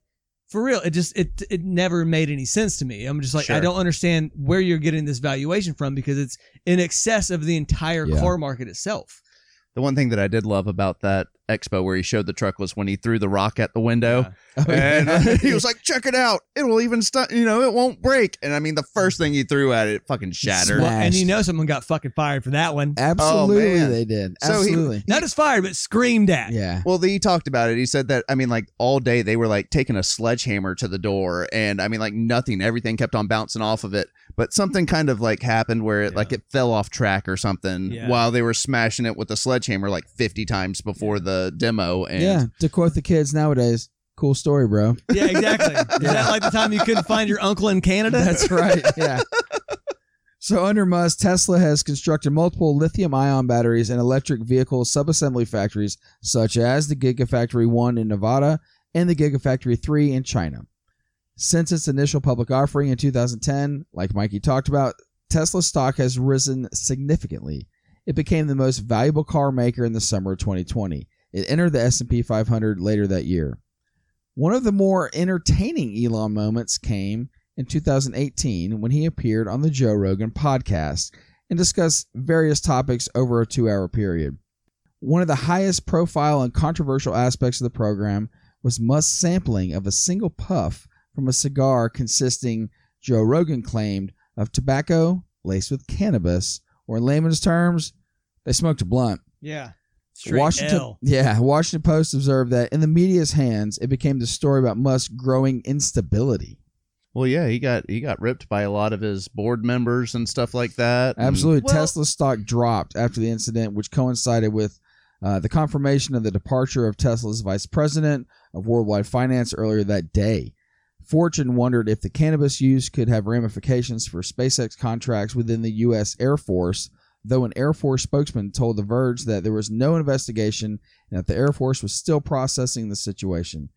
for real, it just it it never made any sense to me. I'm just like, I don't understand where you're getting this valuation from because it's in excess of the entire Yeah. car market itself. the one thing that I did love about that expo where he showed the truck was when he threw the rock at the window. Oh, And yeah. he was like, check it out. It will even stu you know, it won't break. And I mean, the first thing he threw at it, it fucking shattered. Smash. Well, and you know someone got fucking fired for that one. Absolutely, Oh, they did. So he- Absolutely. Not just fired, but screamed at. yeah. Well, he talked about it. He said that I mean, like all day they were like taking a sledgehammer to the door, and I mean, like nothing. Everything kept on bouncing off of it, but something kind of like happened where it Yeah. like it fell off track or something Yeah. while they were smashing it with the sledgehammer like fifty times before the demo. And yeah. To quote the kids nowadays, cool story, bro. Yeah, exactly. Is that like the time you couldn't find your uncle in Canada? That's right. Yeah. So under Musk, Tesla has constructed multiple lithium-ion batteries and electric vehicle subassembly factories, such as the Gigafactory One in Nevada and the Gigafactory Three in China. Since its initial public offering in 2010, like Mikey talked about, Tesla stock has risen significantly. It became the most valuable car maker in the summer of 2020. It entered the S&P 500 later that year. One of the more entertaining Elon moments came in 2018 when he appeared on the Joe Rogan podcast and discussed various topics over a two hour period. One of the highest profile and controversial aspects of the program was Musk's sampling of a single puff from a cigar consisting, Joe Rogan claimed, of tobacco laced with cannabis, or in layman's terms, they smoked a blunt. yeah. Straight Washington, L. yeah, Washington Post observed that in the media's hands, it became the story about Musk's growing instability. well, yeah, he got he got ripped by a lot of his board members and stuff like that. Absolutely. Well- Tesla stock dropped after the incident, which coincided with uh, the confirmation of the departure of Tesla's vice president of worldwide finance earlier that day. Fortune wondered if the cannabis use could have ramifications for SpaceX contracts within the U.S. Air Force, though an Air Force spokesman told The Verge that there was no investigation and that the Air Force was still processing the situation.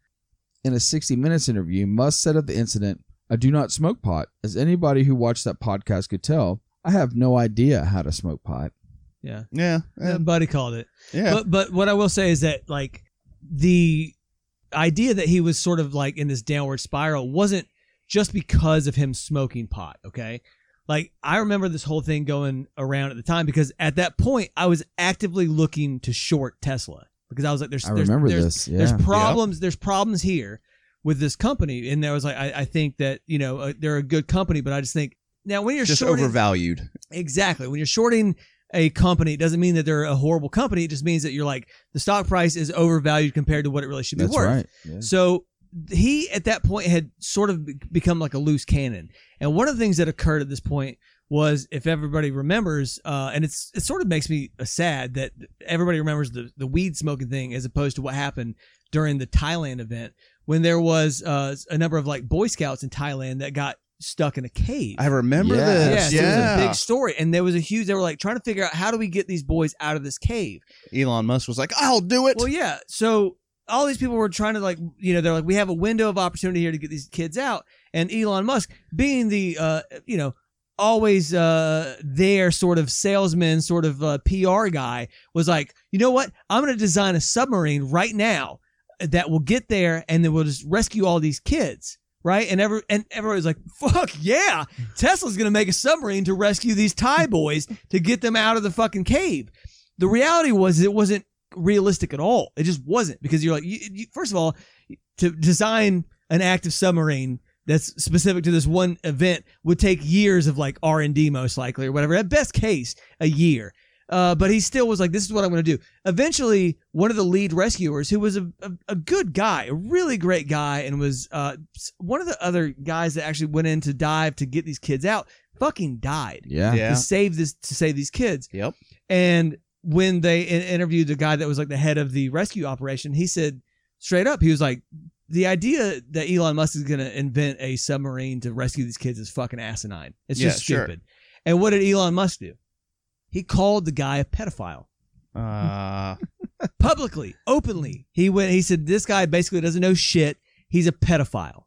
In a 60 Minutes interview, Musk said of the incident, I do not smoke pot. As anybody who watched that podcast could tell, I have no idea how to smoke pot. Yeah. yeah, Yeah, yeah, Buddy called it. yeah. But but what I will say is that like the idea that he was sort of like in this downward spiral wasn't just because of him smoking pot, okay? Like I remember this whole thing going around at the time because at that point I was actively looking to short Tesla because I was like there's I there's, remember there's, this. Yeah. there's problems there's problems here with this company and there was like I, I think that you know uh, they're a good company but I just think now when you're just shorting, overvalued. Exactly. When you're shorting a company, it doesn't mean that they're a horrible company. It just means that you're like the stock price is overvalued compared to what it really should be That's worth. right. Yeah. So he at that point had sort of become like a loose cannon. And one of the things that occurred at this point was, if everybody remembers, uh, and it's it sort of makes me uh, sad that everybody remembers the the weed smoking thing as opposed to what happened during the Thailand event when there was uh, a number of like Boy Scouts in Thailand that got stuck in a cave. I remember Yeah. Yeah, this. so it was a big story, and there was a huge. They were like trying to figure out how do we get these boys out of this cave. Elon Musk was like, "I'll do it." Well, yeah. So all these people were trying to like, you know, they're like, we have a window of opportunity here to get these kids out, and Elon Musk, being the, uh, you know, always uh there sort of salesman, sort of uh, PR guy, was like, you know what? I'm to design a submarine right now that will get there, and then we'll just rescue all these kids. Right, and every and everybody's like, "Fuck yeah!" Tesla's gonna make a submarine to rescue these Thai boys to get them out of the fucking cave. The reality was it wasn't realistic at all. It just wasn't because you're like, you, you, first of all, to design an active submarine that's specific to this one event would take years of like R and D most likely or whatever. At best case, a year. Uh, but he still was like, this is what I'm going to do. Eventually, one of the lead rescuers, who was a, a, a good guy, a really great guy, and was uh, one of the other guys that actually went in to dive to get these kids out, fucking died Yeah. yeah. to save this to save these kids. Yep. And when they interviewed the guy that was like the head of the rescue operation, he said straight up, he was like, the idea that Elon Musk is going to invent a submarine to rescue these kids is fucking asinine. It's Yeah, just sure. stupid. And what did Elon Musk do? He called the guy a pedophile Uh, publicly, openly. He went. He said, "This guy basically doesn't know shit. He's a pedophile."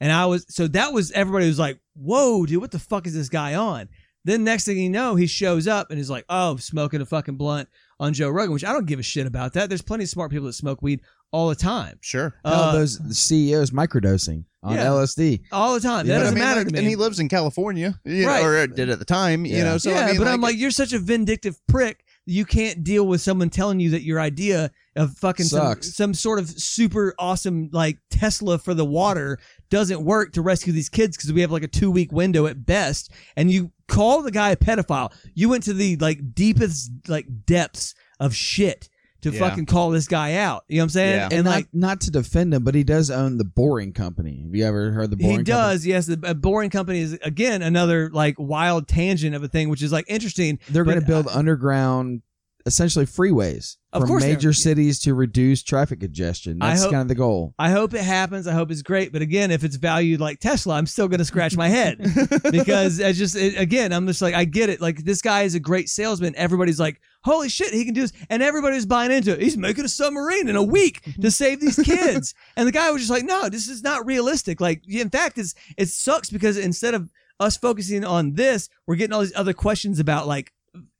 And I was so that was everybody was like, "Whoa, dude, what the fuck is this guy on?" Then next thing you know, he shows up and he's like, "Oh, smoking a fucking blunt on Joe Rogan," which I don't give a shit about that. There's plenty of smart people that smoke weed all the time, sure. Hell, Uh, those the CEOs microdosing on Yeah. LSD. all the time. Yeah, That but doesn't I mean, matter like, to me. And he lives in California, you know, Right. or did at the time, you Yeah. know. So yeah, I mean, but like, I'm like, you're such a vindictive prick. you can't deal with someone telling you that your idea of fucking some, Sucks. some sort of super awesome like Tesla for the water doesn't work to rescue these kids because we have like a two week window at best. And you call the guy a pedophile. You went to the like deepest like depths of shit to Yeah. fucking call this guy out. You know what I'm saying? Yeah. And, And like not, not to defend him, but he does own the Boring Company. Have you ever heard the Boring he Company? does, yes. The a boring company is again another like wild tangent of a thing, which is like interesting. They're going to build uh, underground, essentially freeways Of course they're- major cities to reduce traffic congestion. I That's hope- kind of the goal. I hope it happens. I hope it's great. But again, if it's valued like Tesla, I'm still going to scratch my head because I just, it, again, I'm just like, I get it. Like, this guy is a great salesman. Everybody's like, holy shit, he can do this. And everybody's buying into it. He's making a submarine in a week to save these kids. and the guy was just like, no, this is not realistic. Like, in fact, it's, it sucks because instead of us focusing on this, we're getting all these other questions about like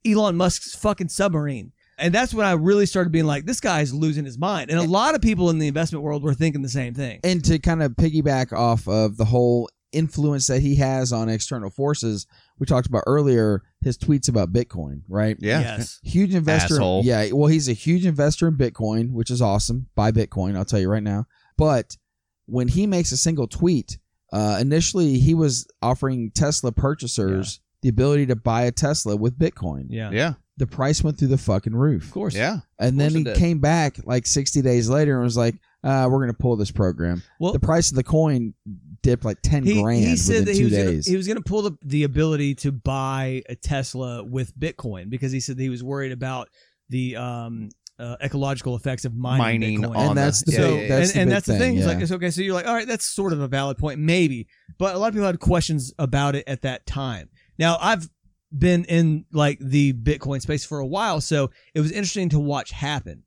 Elon Musk's fucking submarine. And that's when I really started being like, this guy's losing his mind. And a lot of people in the investment world were thinking the same thing. And to kind of piggyback off of the whole influence that he has on external forces, we talked about earlier his tweets about Bitcoin, right? Yeah. Yes. Huge investor. Asshole. Yeah. Well, he's a huge investor in Bitcoin, which is awesome. Buy Bitcoin, I'll tell you right now. But when he makes a single tweet, uh, initially he was offering Tesla purchasers the ability to buy a Tesla with Bitcoin. Yeah. Yeah. The price went through the fucking roof. Of course. Yeah. And then he came back like 60 days later and was like, uh, we're going to pull this program. Well, the price of the coin dipped like 10 he, grand he said within that he two was, gonna, he was going to pull the, the ability to buy a Tesla with Bitcoin because he said that he was worried about the um, uh, ecological effects of mining, Mining Bitcoin. on and that's the so, big, yeah, yeah. that's and, the and that's the thing. It's yeah. like it's okay. So you're like, all right, that's sort of a valid point, maybe. But a lot of people had questions about it at that time. Now I've been in like the Bitcoin space for a while, so it was interesting to watch happen.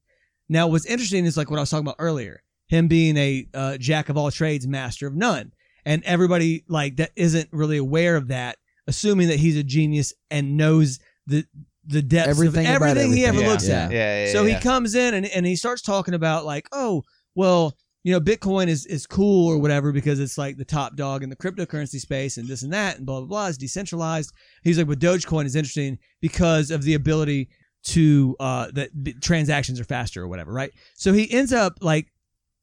Now what's interesting is like what I was talking about earlier, him being a uh, jack of all trades, master of none, and everybody like that isn't really aware of that, assuming that he's a genius and knows the the depths Everything of about everything, he ever everything. looks Yeah. at. Yeah. yeah So yeah. he comes in and, and he starts talking about like, oh, well, you know, Bitcoin is, is cool or whatever because it's like the top dog in the cryptocurrency space and this and that and blah blah blah. It's decentralized. He's like, but Dogecoin is interesting because of the ability to uh that b- transactions are faster or whatever, right? So he ends up like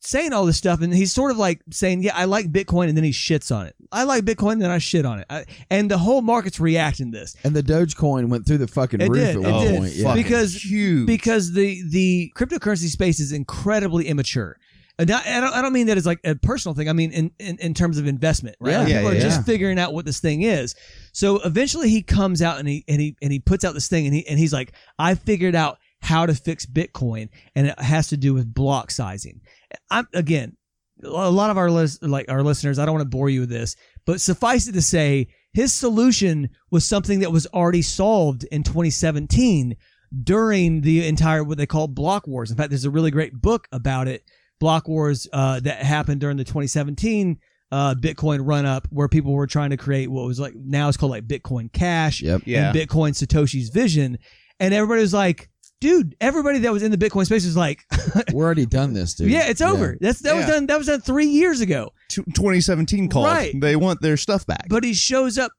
saying all this stuff and he's sort of like saying, yeah, I like Bitcoin and then he shits on it. I like Bitcoin and then I shit on it. I, and the whole market's reacting to this. and the Dogecoin went through the fucking It roof did, at one point. Yeah. Because- huge. because the the cryptocurrency space is incredibly immature. I don't I don't mean that as like a personal thing. I mean in in, in terms of investment, right? Yeah. Like, people yeah, are just figuring out what this thing is. So eventually he comes out and he and he and he puts out this thing and he and he's like, I figured out how to fix Bitcoin, and it has to do with block sizing. I'm again, a lot of our lis- like our listeners. I don't want to bore you with this, but suffice it to say, his solution was something that was already solved in 2017 during the entire what they call block wars. In fact, there's a really great book about it, block wars uh, that happened during the 2017 uh, Bitcoin run up, where people were trying to create what was like now it's called like Bitcoin Cash Yep. Yeah. and Bitcoin Satoshi's vision, and everybody was like, dude, everybody that was in the Bitcoin space was like, We're already done this, dude. yeah, it's over. That's that was done. That was done three years ago. 2017 called. Right. They want their stuff back. But he shows up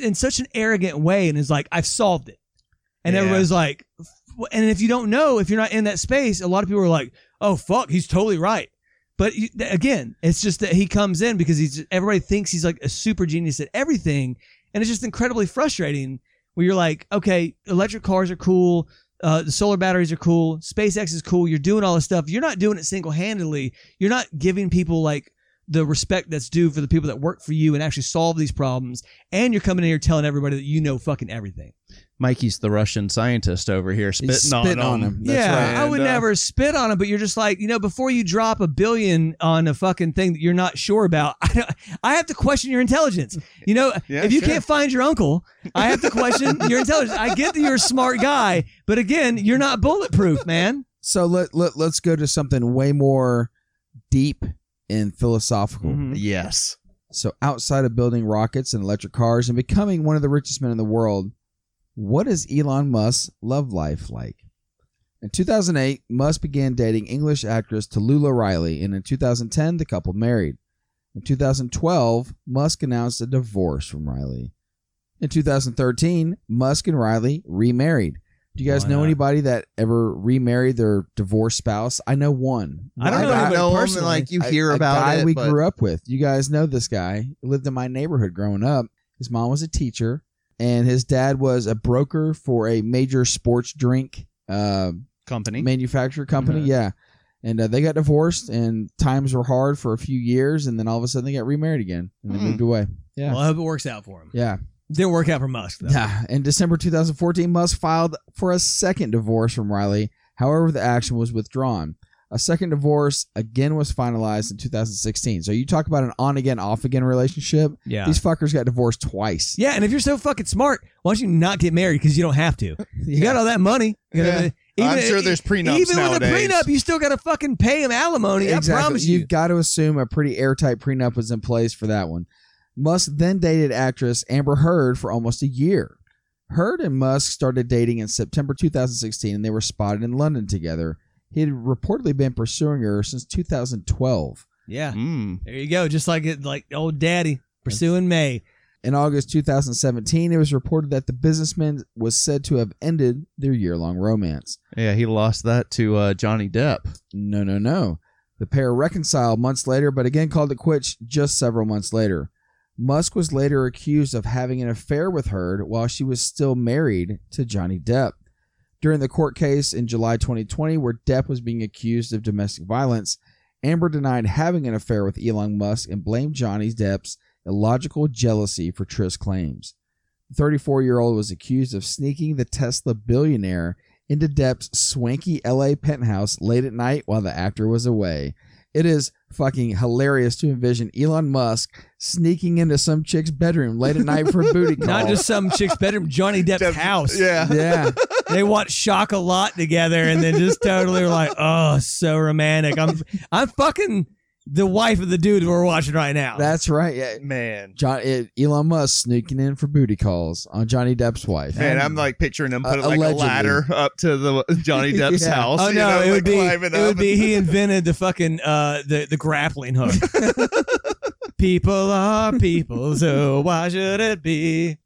in such an arrogant way and is like, I've solved it. And Yeah. everybody's like, f- and if you don't know, if you're not in that space, a lot of people are like, oh, fuck, he's totally right. But you, again, it's just that he comes in because he's everybody thinks he's like a super genius at everything. And it's just incredibly frustrating where you're like, okay, electric cars are cool. Uh, the solar batteries are cool. SpaceX is cool. You're doing all this stuff. You're not doing it single handedly. You're not giving people like the respect that's due for the people that work for you and actually solve these problems. And you're coming in here telling everybody that you know fucking everything. Mikey's the Russian scientist over here spitting, He's spitting on, on him. him. That's yeah, right. I would And, uh, never spit on him, but you're just like, you know, before you drop a billion on a fucking thing that you're not sure about, I, don't, I have to question your intelligence. You know, Yeah, if you sure. can't find your uncle, I have to question your intelligence. I get that you're a smart guy, but again, you're not bulletproof, man. So let, let let's go to something way more deep and philosophical. Mhm. Yes. So outside of building rockets and electric cars and becoming one of the richest men in the world, what is Elon Musk's love life like? In 2008, Musk began dating English actress Tallulah Riley, and in 2010, the couple married. In 2012, Musk announced a divorce from Riley. In 2013, Musk and Riley remarried. Do you guys Why know not? anybody that ever remarried their divorced spouse? I know one. I don't know guy- anybody know him, personally. like you hear a about guy it. we but- grew up with. You guys know this guy. He lived in my neighborhood growing up. His mom was a teacher, and his dad was a broker for a major sports drink uh, company. manufacturer company. Mhm. Yeah, and uh, they got divorced, and times were hard for a few years, and then all of a sudden they got remarried again, and they Hmm. moved away. Yeah, Well, I hope it works out for him. yeah. Didn't work out for Musk though. Yeah. In December 2014, Musk filed for a second divorce from Riley. However, the action was withdrawn. A second divorce again was finalized in 2016. So you talk about an on again, off again relationship. Yeah. These fuckers got divorced twice. Yeah, and if you're so fucking smart, why don't you not get married? Because you don't have to. You got all that money. You gotta- I'm sure there's prenups Even nowadays. with a prenup, you still got to fucking pay him alimony. I promise you. You've got to assume a pretty airtight prenup was in place for that one. Musk then dated actress Amber Heard for almost a year. Heard and Musk started dating in September 2016 and they were spotted in London together. He had reportedly been pursuing her since 2012. Yeah. Mm. There you go. Just like it, like old daddy pursuing Maye. In August 2017, it was reported that the businessman was said to have ended their year long romance. Yeah, he lost that to uh, Johnny Depp. No, no, no. The pair reconciled months later, but again called it quits just several months later. Musk was later accused of having an affair with Heard while she was still married to Johnny Depp. During the court case in July 2020, where Depp was being accused of domestic violence, Amber denied having an affair with Elon Musk and blamed Johnny Depp's illogical jealousy for Triss' claims. The 34 year old was accused of sneaking the Tesla billionaire into Depp's swanky LA penthouse late at night while the actor was away. It is fucking hilarious to envision Elon Musk sneaking into some chick's bedroom late at night for a booty call. Not just some chick's bedroom, Johnny Depp's Depp- house. Yeah. yeah, They watch Shock a lot together and then just totally were like, oh, so romantic. I'm I'm fucking the wife of the dude we're watching right now. that's right. Yeah. Man. John it, Elon Musk sneaking in for booty calls on Johnny Depp's wife. Man, I'm like picturing him putting Uh, like allegedly. a ladder up to the Johnny Depp's Yeah. house. Oh you no! know, it like would be it would be he invented the fucking uh the the grappling hook. people are people, so why should it be?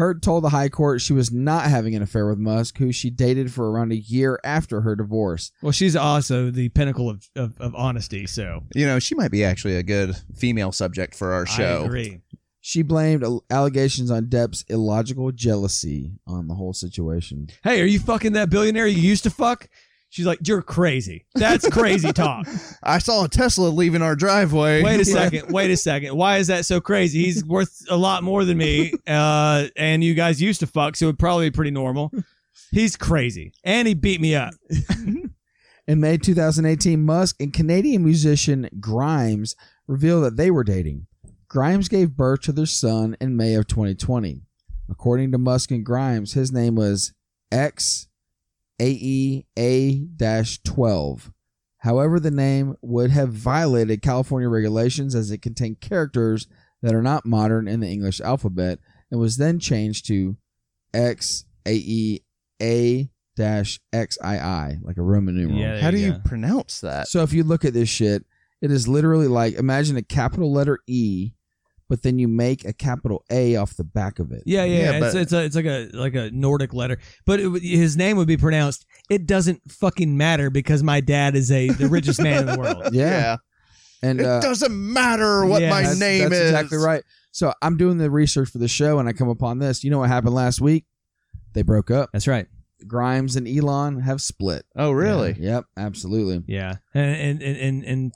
Heard told the High Court she was not having an affair with Musk, who she dated for around a year after her divorce. Well, she's also the pinnacle of of, of honesty. So You know, she might be actually a good female subject for our show. I agree. She blamed allegations on Depp's illogical jealousy on the whole situation. Hey, are you fucking that billionaire you used to fuck? She's like, you're crazy. That's crazy talk. I saw a Tesla leaving our driveway. Wait a second. Wait a second. Why is that so crazy? He's worth a lot more than me, uh, and you guys used to fuck, so it'd probably be pretty normal. He's crazy, and he beat me up. In May 2018, Musk and Canadian musician Grimes revealed that they were dating. Grimes gave birth to their son in May of 2020. According to Musk and Grimes, his name was X AEA 12. However, the name would have violated California regulations as it contained characters that are not modern in the English alphabet and was then changed to X AEA XII, like a Roman numeral. Yeah. How do you you go. pronounce that? So if you look at this shit, it is literally like imagine a capital letter E, but then you make a capital A off the back of it. Yeah, yeah, Yeah, it's, but- it's a it's like a like a Nordic letter, but it, would- his name would be pronounced. It doesn't fucking matter because my dad is a the richest man in the world. Yeah. And It uh, doesn't matter what Yeah, my that's, name that's is. exactly right. So I'm doing the research for the show and I come upon this. You know what happened last week? They broke up. That's right. Grimes and Elon have split. Oh, really? Yeah. Yep, absolutely. Yeah, and and in in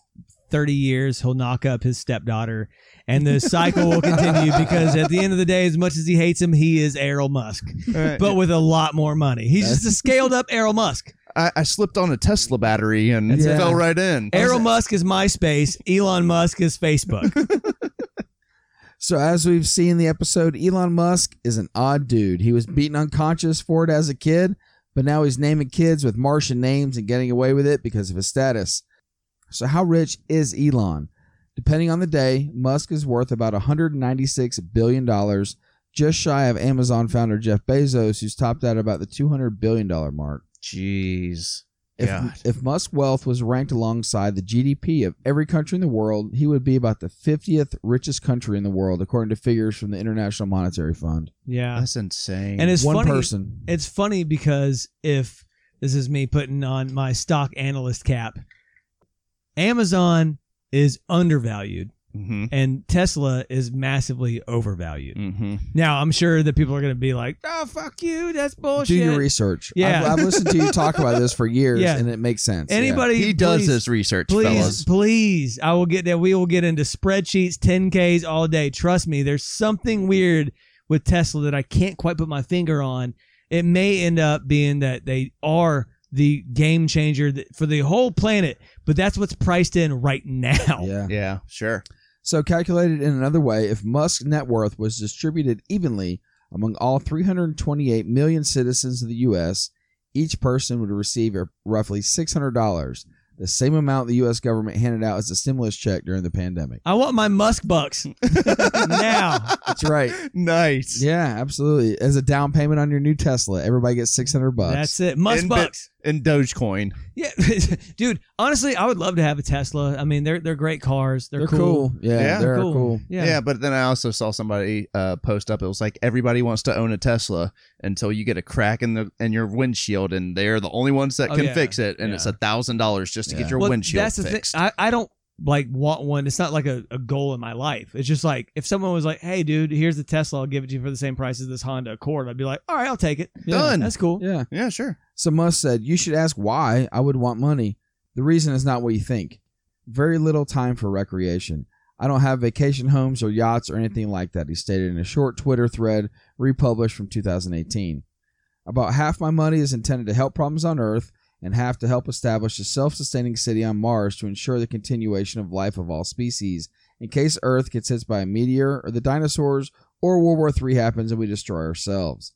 thirty years he'll knock up his stepdaughter, and the cycle will continue because at the end of the day, as much as he hates him, he is Errol Musk, but with a lot more money. He's just a scaled up Errol Musk. I, I slipped on a Tesla battery and Yeah. fell right in. Errol Musk is MySpace. Elon Musk is Facebook. So as we've seen in the episode, Elon Musk is an odd dude. He was beaten unconscious for it as a kid, but now he's naming kids with Martian names and getting away with it because of his status. So how rich is Elon? Depending on the day, Musk is worth about 196 billion dollars, just shy of Amazon founder Jeff Bezos, who's topped out about the 200 billion dollar mark. Jeez. If, God. if Musk's wealth was ranked alongside the GDP of every country in the world, he would be about the 50th richest country in the world, according to figures from the International Monetary Fund. Yeah. That's insane. And it's One funny. person. It's funny because if this is me putting on my stock analyst cap, Amazon is undervalued hmm and Tesla is massively overvalued. hmm Now, I'm sure that people are going to be like, "Oh, fuck you, that's bullshit." Do your research. Yeah. I've, I've listened to you talk about this for years, Yeah. and it makes sense. Yeah. Anybody He does please- his research, Please, fellas. please. I will get that. We will get into spreadsheets, 10Ks all day. Trust me, there's something weird with Tesla that I can't quite put my finger on. It may end up being that they are the game changer for the whole planet, but that's what's priced in right now. Yeah. Yeah, sure. So, calculated in another way, if Musk's net worth was distributed evenly among all 328 million citizens of the U.S., each person would receive roughly $600, the same amount the U.S. government handed out as a stimulus check during the pandemic. I want my Musk bucks now. That's right. Nice. Yeah, absolutely. As a down payment on your new Tesla, everybody gets 600 bucks. That's it. Musk In bit- bucks. And Dogecoin. Yeah, dude. Honestly, I would love to have a Tesla. I mean, they're they're great cars. They're, They're cool. Yeah, Yeah. they're cool. cool. Yeah. Yeah. but then I also saw somebody uh, post up. It was like everybody wants to own a Tesla until you get a crack in the in your windshield, and they're the only ones that Oh, can yeah. fix it, and Yeah. it's a thousand dollars just to Yeah. get your Well, windshield that's the fixed. thing. I, I don't like want one. It's not like a, a goal in my life. It's just like if someone was like, "Hey, dude, here's the Tesla. I'll give it to you for the same price as this Honda Accord." I'd be like, "All right, I'll take it. Yeah. Done. That's cool." Yeah. yeah, sure. So Musk said, You should ask why I would want money. The reason is not what you think. Very little time for recreation. I don't have vacation homes or yachts or anything like that, he stated in a short Twitter thread republished from 2018. About half my money is intended to help problems on Earth and half to help establish a self sustaining city on Mars to ensure the continuation of life of all species in case Earth gets hit by a meteor or the dinosaurs or World War III happens and we destroy ourselves.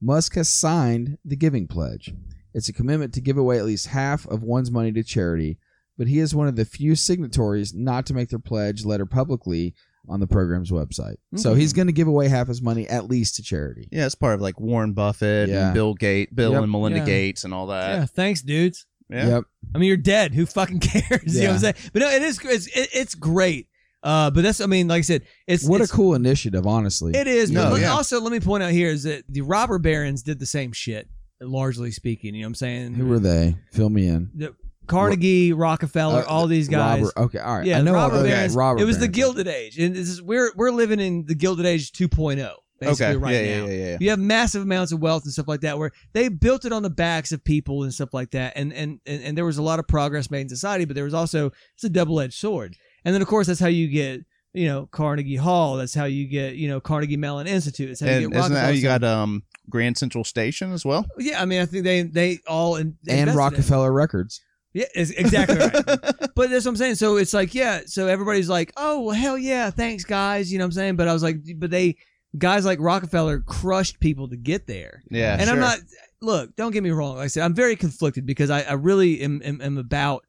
Musk has signed the Giving Pledge. It's a commitment to give away at least half of one's money to charity, but he is one of the few signatories not to make their pledge letter publicly on the program's website. So he's going to give away half his money at least to charity. Yeah, it's part of like Warren Buffett Yeah. and Bill Gates, Bill Yep. and Melinda Yeah. Gates, and all that. Yeah, thanks, dudes. Yeah. Yep. I mean, you're dead. Who fucking cares? You know what I'm saying? But no, it is. It's, it, it's great. Uh, but that's. I mean, like I said, it's What it's, a cool initiative, honestly. It is. No, but yeah. also, let me point out here is that the robber barons did the same shit, largely speaking. You know what I'm saying? Who were they? Fill me in. The Carnegie, Rockefeller, Uh, all these guys. Robert. Okay, all right. Yeah, I know robber all those barons. guys. Robert it was the. Gilded Age, and this is we're we're living in the Gilded Age 2.0. Basically, Okay. right yeah, now. yeah, yeah, yeah. You have massive amounts of wealth and stuff like that, where they built it on the backs of people and stuff like that, and and and, and there was a lot of progress made in society, but there was also it's a double edged sword. And then of course that's how you get you know Carnegie Hall. That's how you get you know Carnegie Mellon Institute. That's how you get isn't that how you got um Grand Central Station as well? Yeah, I mean I think they they all in, And invested in. Rockefeller Records. Yeah, it's exactly right. But that's what I'm saying. So it's like, yeah. So everybody's like, oh, well, hell yeah, thanks, guys. You know what I'm saying? But I was like, but they, guys like Rockefeller crushed people to get there. Yeah, and I'm not, look, don't get me wrong. Like I said, I'm very conflicted because I, I really am, am, am about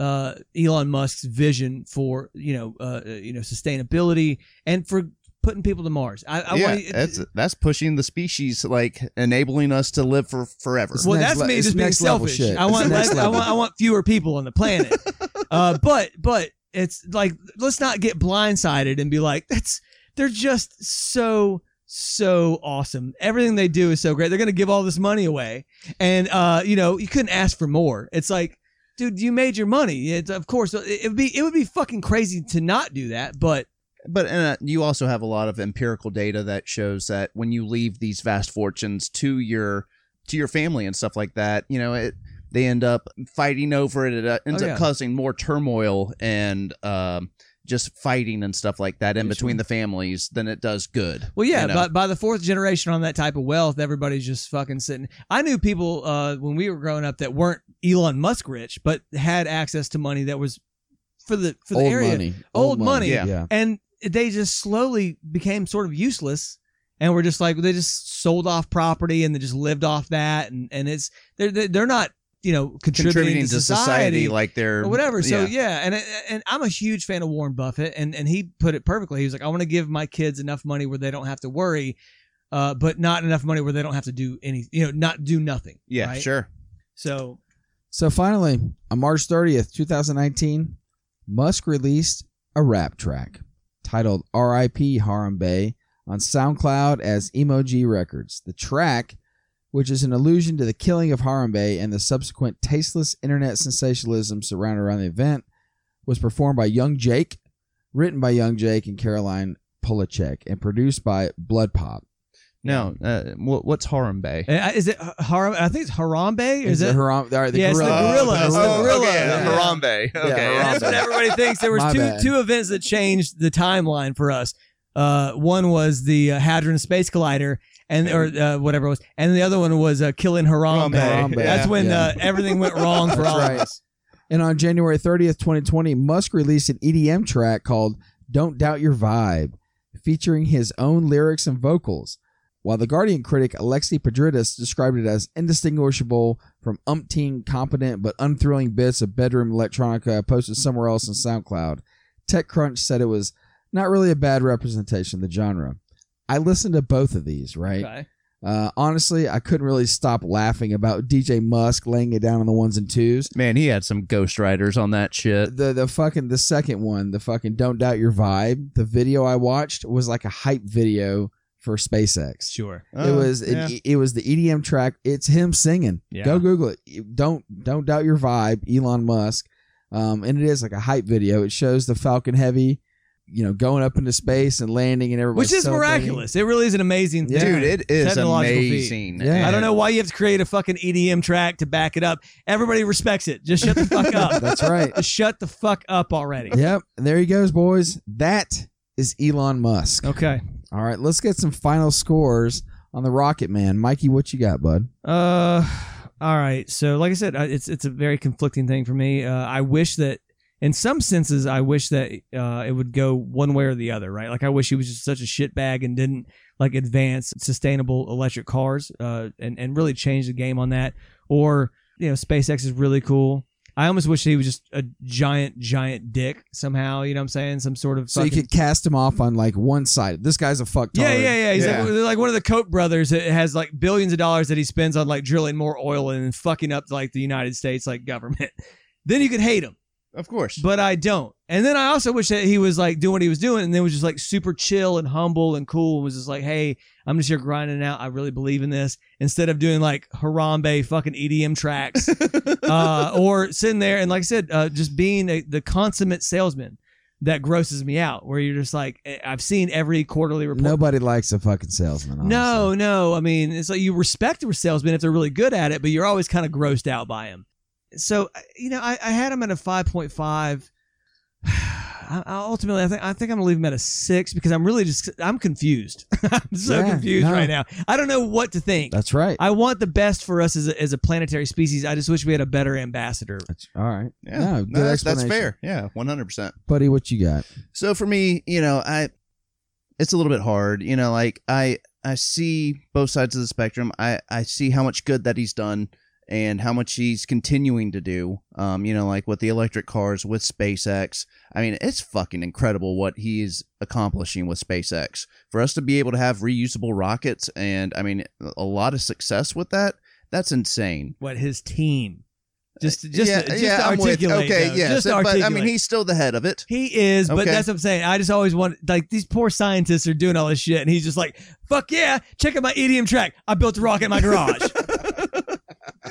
uh, Elon Musk's vision for, you know, uh, uh, you know, sustainability and for putting people to Mars. I, I yeah, want that's that's pushing the species, like enabling us to live for forever. It's well, next that's le- me just being selfish. shit. I want, less, I want, I want fewer people on the planet. uh, but, but it's like let's not get blindsided and be like, that's they're just so so awesome. Everything they do is so great. They're gonna give all this money away, and uh, you know, you couldn't ask for more. It's like. Dude, you made your money. It's, of course, it it would be it would be fucking crazy to not do that. But But uh, you also have a lot of empirical data that shows that when you leave these vast fortunes to your to your family and stuff like that, you know, it they end up fighting over it. It uh, ends Oh, up causing more turmoil and um, just fighting and stuff like that in Yeah, between sure. the families than it does good. Well, yeah, you know? but by the fourth generation on that type of wealth, everybody's just fucking sitting. I knew people uh, when we were growing up that weren't Elon Musk rich, but had access to money that was for the for the Old area, money. Old money. Yeah. yeah. and they just slowly became sort of useless. And we're just like they just sold off property and they just lived off that, and and it's they're they're they're not you know contributing, contributing to society like they're or whatever. So yeah, and and I'm a huge fan of Warren Buffett, and and he put it perfectly. He was like, I want to give my kids enough money where they don't have to worry, uh, but not enough money where they don't have to do any, you know, not do nothing. yeah, right? sure. So So finally, on March 30th, 2019, Musk released a rap track titled R.I.P. Harambe on SoundCloud as Emo G Records. The track, which is an allusion to the killing of Harambe and the subsequent tasteless internet sensationalism surrounding around the event, was performed by Yung Jake, written by Yung Jake and Caroline Polachek, and produced by BloodPop. Now, uh, what, what's Harambe? Uh, Is it Haram? I think it's Harambe. Is, Is it? it Haram- all right, the Yeah, it's the gorilla. gorilla. It's the gorilla. gorilla. okay, Yeah. Harambe. Okay, Yeah, That's what everybody thinks. There was My two bad. two events that changed the timeline for us. Uh, one was the uh, Hadron Space Collider, and or uh, whatever it was, and the other one was uh, killing Harambe. Harambe, That's yeah. when Yeah. uh, everything went wrong for That's all right. of us. And on January 30th, 2020, Musk released an EDM track called Don't Doubt Your Vibe, featuring his own lyrics and vocals. While the Guardian critic Alexei Petridis described it as indistinguishable from umpteen competent but unthrilling bits of bedroom electronica posted somewhere else on SoundCloud, TechCrunch said it was not really a bad representation of the genre. I listened to both of these, right? Okay. Uh, honestly, I couldn't really stop laughing about DJ Musk laying it down on the ones and twos Man, he had some ghostwriters on that shit. the the fucking the second one, the fucking don't doubt your vibe. The video I watched was like a hype video for SpaceX. Sure. it Oh, was yeah. it, it was the EDM track. It's him singing. Yeah. Go Google it. Don't don't doubt your vibe. Elon Musk. Um, and it is like a hype video. It shows the Falcon Heavy, you know, going up into space and landing, and everybody Which is miraculous. It really is an amazing thing. Dude, it is Technological feat. amazing. Yeah. I don't know why you have to create a fucking EDM track to back it up. Everybody respects it. Just shut the fuck up. That's right. Just shut the fuck up already. yep. And there he goes, boys. That is Elon Musk. Okay. All right, let's get some final scores on the Rocket Man. Mikey, what you got, bud? Uh, all right. So, like I said, it's it's a very conflicting thing for me. Uh, I wish that, in some senses, I wish that uh, it would go one way or the other. Right? Like I wish he was just such a shitbag and didn't like advance sustainable electric cars, uh, and and really change the game on that. Or you know, SpaceX is really cool. I almost wish he was just a giant, giant dick somehow. You know what I'm saying? Some sort of So you could cast him off on like one side. This guy's a fucktard. Yeah, yeah, yeah. He's Yeah. Like, like one of the Koch brothers that has like billions of dollars that he spends on like drilling more oil and fucking up like the United States like government. then you could hate him, Of course. but I don't. And then I also wish that he was like doing what he was doing and then was just like super chill and humble and cool and was just like, hey, I'm just here grinding out. I really believe in this. Instead of doing like Harambe fucking EDM tracks uh, or sitting there and like I said, uh, just being a, the consummate salesman. That grosses me out. Where you're just like, eh, I've seen every quarterly report. Nobody likes a fucking salesman. honestly. No, no. I mean, it's like you respect a salesman if they're really good at it, but you're always kind of grossed out by him. So, you know, I, I had him at a 5.5. I, I ultimately, I think I think I'm gonna leave him at a six because I'm really just I'm confused. I'm so Yeah, confused no. right now. I don't know what to think. That's right. I want the best for us as a, as a planetary species. I just wish we had a better ambassador. That's, all right. yeah, No, no, good that's, that's fair. Yeah, one hundred percent. Buddy, what you got? So for me, you know, I it's a little bit hard. You know, like I I see both sides of the spectrum. I I see how much good that he's done and how much he's continuing to do. Um, you know, like with the electric cars with SpaceX. I mean, it's fucking incredible what he's accomplishing with SpaceX. For us to be able to have reusable rockets and I mean a lot of success with that, that's insane. What his team, just just yeah, just yeah, to I'm with- articulate. okay, though, yeah, just so- but I mean, he's still the head of it. He is, but Okay. that's what I'm saying. I just always want like these poor scientists are doing all this shit, and he's just like, "Fuck yeah, check out my EDM track. I built a rocket in my garage."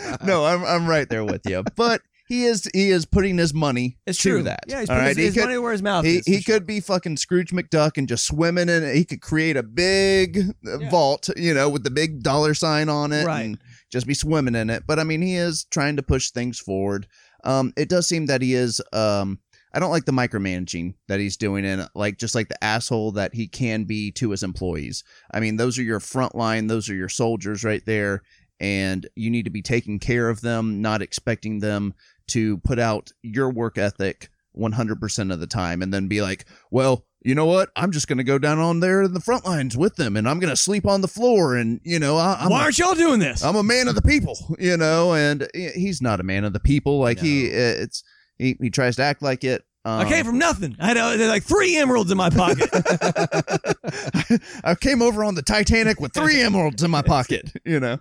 no, I'm I'm right there with you. But he is he is putting his money It's to true. that. Yeah, he's putting right, his, his could money where his mouth he, is. he sure. could be fucking Scrooge McDuck and just swimming in it. He could create a big uh, Yeah. vault, you know, with the big dollar sign on it, Right. and just be swimming in it. But I mean, he is trying to push things forward. Um, it does seem that he is. Um, I don't like the micromanaging that he's doing, and like just like the asshole that he can be to his employees. I mean, those are your front line, those are your soldiers right there, and you need to be taking care of them, not expecting them to put out your work ethic 100% of the time and then be like, well, you know what? I'm just going to go down on there in the front lines with them and I'm going to sleep on the floor. And, you know, I, I'm, Why aren't y'all doing this? I'm a man of the people, you know, and he's not a man of the people. Like he, it's, he, he tries to act like it. Um, I came from nothing. I had uh, like three emeralds in my pocket. I came over on the Titanic with three emeralds in my pocket, you know.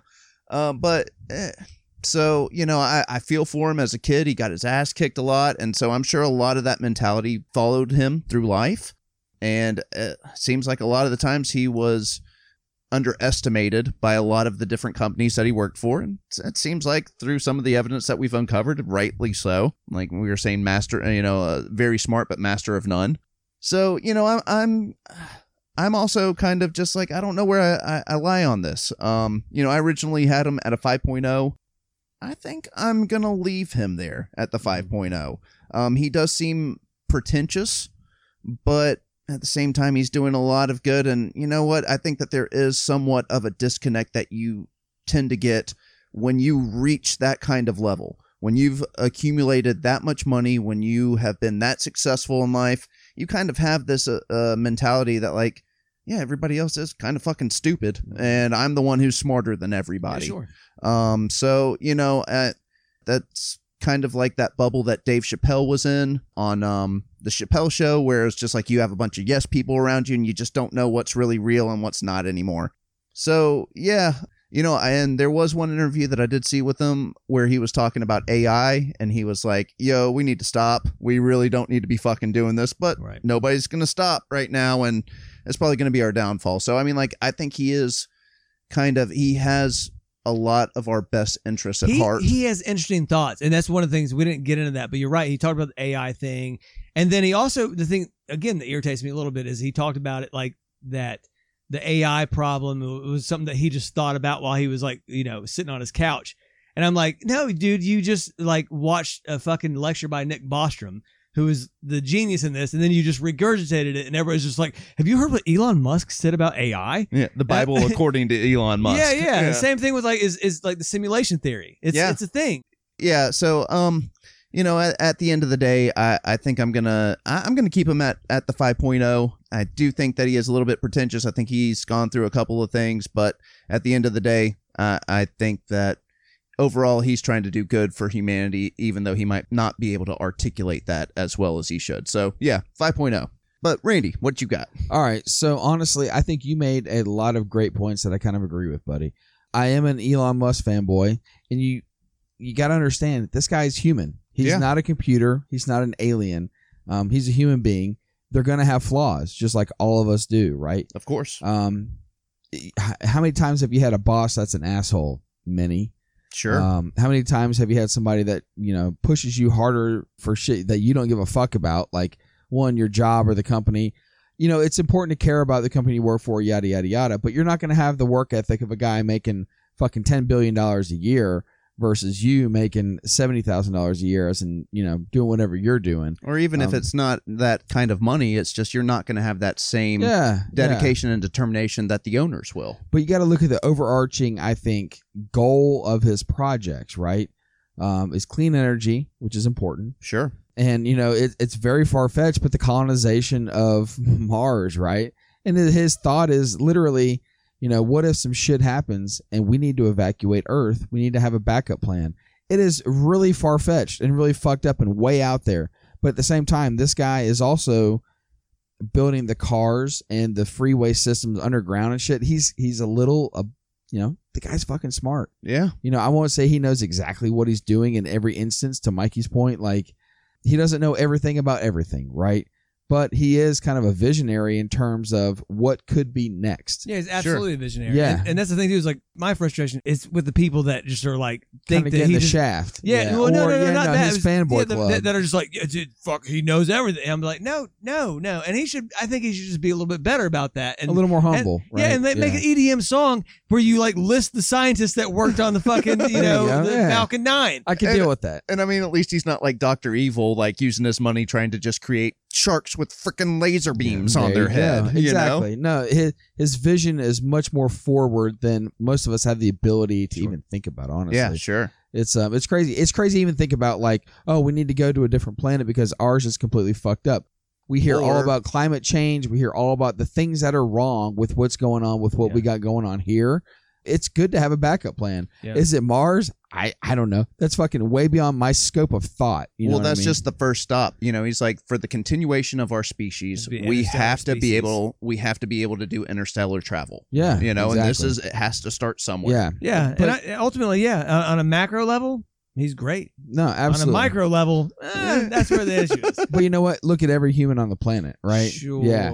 Um, but eh, So, you know, I, I feel for him as a kid. He got his ass kicked a lot. And so I'm sure a lot of that mentality followed him through life. And it seems like a lot of the times he was underestimated by a lot of the different companies that he worked for. And it seems like through some of the evidence that we've uncovered, rightly so. Like we were saying, master, you know, uh, very smart, but master of none. So, you know, I'm, I'm, I'm also kind of just like, I don't know where I, I, I lie on this. Um, you know, I originally had him at a 5.0. I think I'm going to leave him there at the 5.0. Um, he does seem pretentious, but at the same time, he's doing a lot of good. And you know what? I think that there is somewhat of a disconnect that you tend to get when you reach that kind of level. When you've accumulated that much money, when you have been that successful in life, you kind of have this uh, uh, mentality that, like, yeah, everybody else is kind of fucking stupid, and I'm the one who's smarter than everybody. sure. Um, so you know, uh, that's kind of like that bubble that Dave Chappelle was in on um the Chappelle show, where it's just like you have a bunch of yes people around you, and you just don't know what's really real and what's not anymore. So yeah, you know, and there was one interview that I did see with him where he was talking about AI, and he was like, "Yo, we need to stop. We really don't need to be fucking doing this, but Right. nobody's gonna stop right now, and it's probably gonna be our downfall." So I mean, like, I think he is kind of he has a lot of our best interests at he, heart. he has interesting thoughts, and that's one of the things we didn't get into that. But you're right. He talked about the AI thing, and then he also the thing again that irritates me a little bit is he talked about it like that the AI problem was something that he just thought about while he was like you know sitting on his couch, and I'm like, no, dude, you just like watched a fucking lecture by Nick Bostrom. Who is the genius in this? And then you just regurgitated it, and everybody's just like, "Have you heard what Elon Musk said about AI?" yeah, the Bible according to Elon Musk. Yeah, yeah. The same thing with like is is like the simulation theory. It's Yeah. it's a thing. yeah so um you know at, at the end of the day i i think i'm gonna I, i'm gonna keep him at at the 5.0 i do think that he is a little bit pretentious i think he's gone through a couple of things but at the end of the day uh, i think that overall he's trying to do good for humanity even though he might not be able to articulate that as well as he should so yeah 5.0 but randy what you got All right. So honestly, I think you made a lot of great points that I kind of agree with, buddy. I am an Elon Musk fanboy, and you you got to understand this guy is human. He's Yeah. not a computer. He's not an alien. Um, he's a human being. They're gonna have flaws, just like all of us do, right? of course Um, how many times have you had a boss that's an asshole? Many. Sure Um, how many times have you had somebody that you know pushes you harder for shit that you don't give a fuck about, like one your job or the company? You know, it's important to care about the company you work for, yada yada yada. But you're not going to have the work ethic of a guy making fucking ten billion dollars a year versus you making seventy thousand dollars a year, as in you know doing whatever you're doing. or even if um, it's not that kind of money it's just you're not going to have that same Yeah, yeah. dedication and determination that the owners will. but you got to look at the overarching i think goal of his projects right um, is clean energy which is important Sure. and you know it, it's very far-fetched but the colonization of mars right and his thought is literally you know what if some shit happens and we need to evacuate earth we need to have a backup plan it is really far-fetched and really fucked up and way out there but at the same time this guy is also building the cars and the freeway systems underground and shit he's he's a little uh, you know the guy's fucking smart Yeah. you know, I won't say he knows exactly what he's doing in every instance. To Mikey's point, like he doesn't know everything about everything, right? But he is kind of a visionary in terms of what could be next. Yeah, he's absolutely a visionary. Yeah. and, and that's the thing too. Is like my frustration is with the people that just are like think Kind of that he the just shaft. Yeah, well, no, or, no, no, yeah, not that. His was- fanboy yeah, the- club. That, that are just like, yeah, dude, fuck, he knows everything. I'm like, no, no, no, and he should. I think he should just be a little bit better about that. And a little more and- humble, right? Yeah, and they make an EDM song where you like list the scientists that worked on the fucking, you know, you the yeah. Falcon Nine. I can And- deal with that. And I mean, at least he's not like Doctor Evil, like using his money trying to just create sharks with freaking laser beams on their you go. head. You know? Exactly. No, his his vision is much more forward than most of us have the ability to even think about. Honestly, Yeah, sure. It's um, it's crazy. It's crazy even think about like, oh, we need to go to a different planet because ours is completely fucked up. We hear all about climate change. We hear all about the things that are wrong with what's going on with what Yeah. we got going on here. It's good to have a backup plan. Yeah. Is it Mars? I I don't know. That's fucking way beyond my scope of thought. You know well, what I that's mean? just the first stop. You know, he's like, for the continuation of our species, we interstellar have to be able, we have to be able to do interstellar travel. yeah. You know, and this is it has to start somewhere. yeah. Yeah, But- and I, ultimately, yeah, on, on a macro level, he's great. No, absolutely. On a micro level, eh, that's where the issue is. But you know what? Look at every human on the planet, right? Sure. Yeah.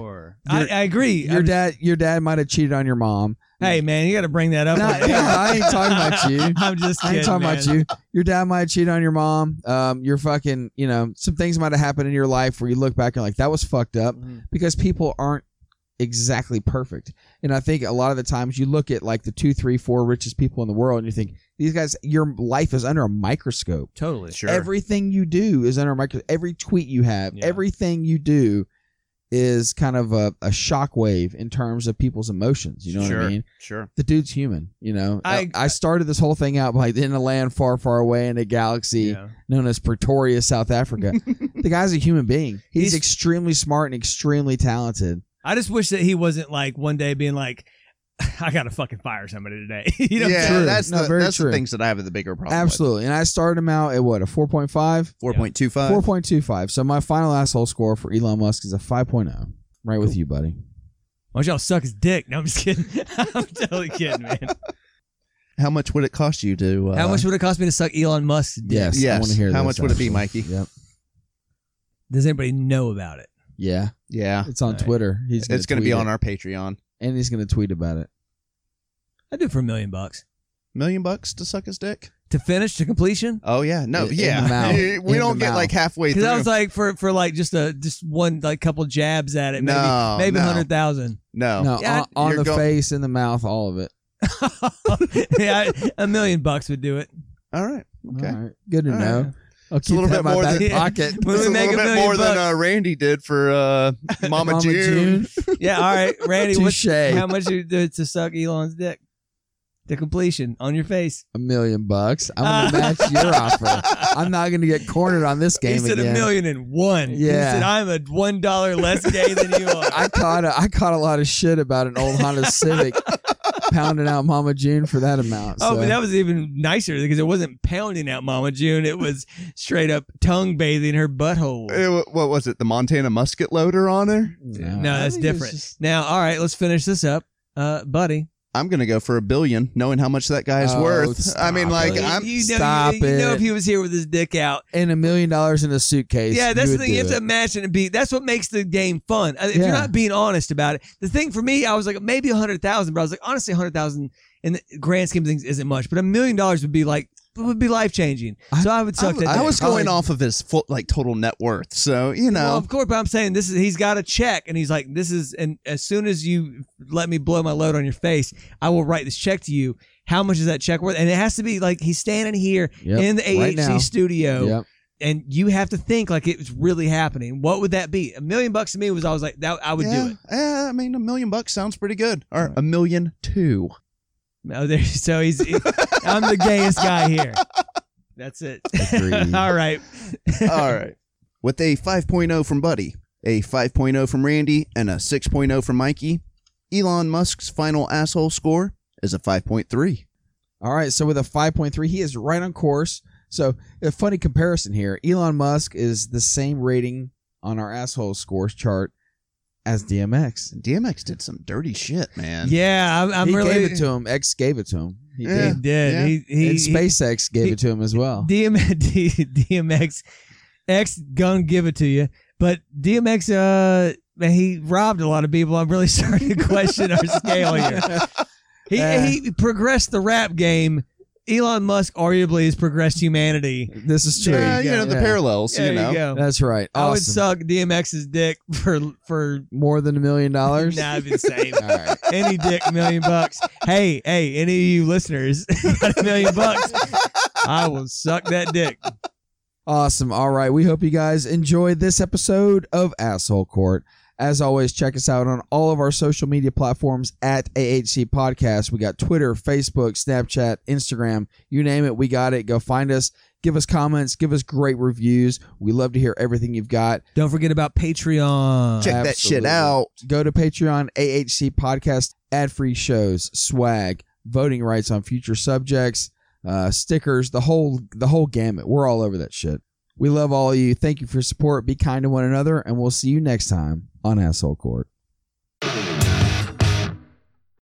I, Your- I agree. Your I'm- dad, your dad might have cheated on your mom. Hey, man, you got to bring that up. No, on air. no, I ain't talking about you. I'm just Kidding, I ain't talking man. about you. Your dad might have cheated on your mom. Um, you're fucking, you know, some things might have happened in your life where you look back and like that was fucked up Mhm. because people aren't exactly perfect. And I think a lot of the times you look at like the two, three, four richest people in the world and you think these guys, your life is under a microscope. Totally. Sure. Everything you do is under a microscope. Every tweet you have, Yeah. everything you do is kind of a, a shockwave in terms of people's emotions. You know sure. what I mean? Sure. the dude's human. You know, I- I, I started this whole thing out by in a land far, far away in a galaxy Yeah. known as Pretoria, South Africa. the guy's a human being. He's, He's- extremely smart and extremely talented. I just wish that he wasn't like one day being like, I got to fucking fire somebody today. you know, yeah, True. that's No, the very that's true. the things that I have the bigger problem. Absolutely. And I started him out at what a 4.5, Four point two five. 4.25. So my final asshole score for Elon Musk is a 5.0. Right with you, buddy. Why don't y'all suck his dick? No, I'm just kidding. I'm totally kidding, man. How much would it cost you to? Uh, How much would it cost me to suck Elon Musk's dick? Yes. I Yes. want to hear How this, much would it be. Mikey? Yep. Does anybody know about it? Yeah. Yeah, It's on All right. Twitter. He's it's going to be tweet on it, our Patreon. and he's going to tweet about it. I'd do it for a million bucks. Million bucks to suck his dick? To finish, to completion? Oh yeah, no, In- in yeah. the mouth. we In don't the get mouth. like halfway Because. I was like, for for like just a just one like couple jabs at it, maybe No, maybe no. hundred thousand. no, No, Yeah, on, on you're the go- face, in the mouth, all of it. yeah, a million bucks would do it. All right, okay. All right. Good to All know. right. I'll It's a little bit more than- pocket. When It's a make little a bit more than uh, Randy did for uh, Mama, Mama June. June. Yeah, all right, Randy. what's, Touche. how much you do to suck Elon's dick? To completion on your face. A million bucks. I'm gonna match your offer. I'm not gonna get cornered on this game he said again. a million and one. Yeah. He said I'm a one dollar less gay than you are. I caught a, I caught a lot of shit about an old Honda Civic pounding out Mama June for that amount. Oh, but that was even nicer because it wasn't pounding out Mama June. It was straight up tongue bathing her butthole. Eh, wh- what was it? The Montana musket loader on her? no, no, that's different. just- Now, all right, let's finish this up, uh, buddy. I'm gonna go for a billion, knowing how much that guy's Oh, worth. I mean, like, it. I'm you know, Stop you, you know if he was here with his dick out. and a million dollars in a suitcase. Yeah, that's you the thing. You have to it. imagine and be. That's what makes the game fun. Uh, If you're not being honest about it, the thing for me, I was like maybe a hundred thousand, but I was like honestly, a hundred thousand in the grand scheme of things isn't much. But a million dollars would be like would be life changing. So I would suck I'm- that. I dick. was going off of his full, like total net worth. So you know, Well, of course, but I'm saying this is he's got a check, and he's like, "This is." And as soon as you let me blow my load on your face, I will write this check to you. How much is that check worth? And it has to be like he's standing here Yep, in the right AHC now. studio, Yep. and you have to think like it's really happening. What would that be? A million bucks to me was I was like, that I would yeah, do it. Yeah, I mean, a million bucks sounds pretty good. Or a million two. Oh, there. So he's. I'm the gayest guy here. That's it. All right. All right. With a 5.0 from Buddy, a 5.0 from Randy, and a 6.0 from Mikey, Elon Musk's final asshole score is a 5.3. All right, so with a 5.3, he is right on course. So, a funny comparison here. Elon Musk is the same rating on our asshole scores chart as DMX. DMX did some dirty shit, man. Yeah, I'm, I'm he really. gave it to him. X gave it to him. He Yeah. He did. did. Yeah. He, he, and SpaceX gave he- it to him as well. DM, D, DMX X gonna give it to you, but DMX uh man he robbed a lot of people. I'm really starting to question our scale here. He Uh. he progressed the rap game. Elon Musk arguably has progressed humanity. This is true. Yeah, you go. know, the Yeah. parallels, There you know. go. That's right. I would Awesome. suck DMX's dick for for More than a million dollars? nah, I'd be the same. All right. Any dick, a million bucks. Hey, hey, any of you listeners got a million bucks? I will suck that dick. Awesome. All right. We hope you guys enjoyed this episode of Asshole Court. As always, check us out on all of our social media platforms at AHC Podcast. We got Twitter, Facebook, Snapchat, Instagram, you name it, we got it. Go find us. Give us comments. Give us great reviews. We love to hear everything you've got. Don't forget about Patreon. Check that shit out. Go to Patreon, AHC Podcast, ad free shows, swag, voting rights on future subjects, uh, stickers, the whole the whole gamut. We're all over that shit. We love all of you. Thank you for your support. Be kind to one another, and we'll see you next time on Asshole Court.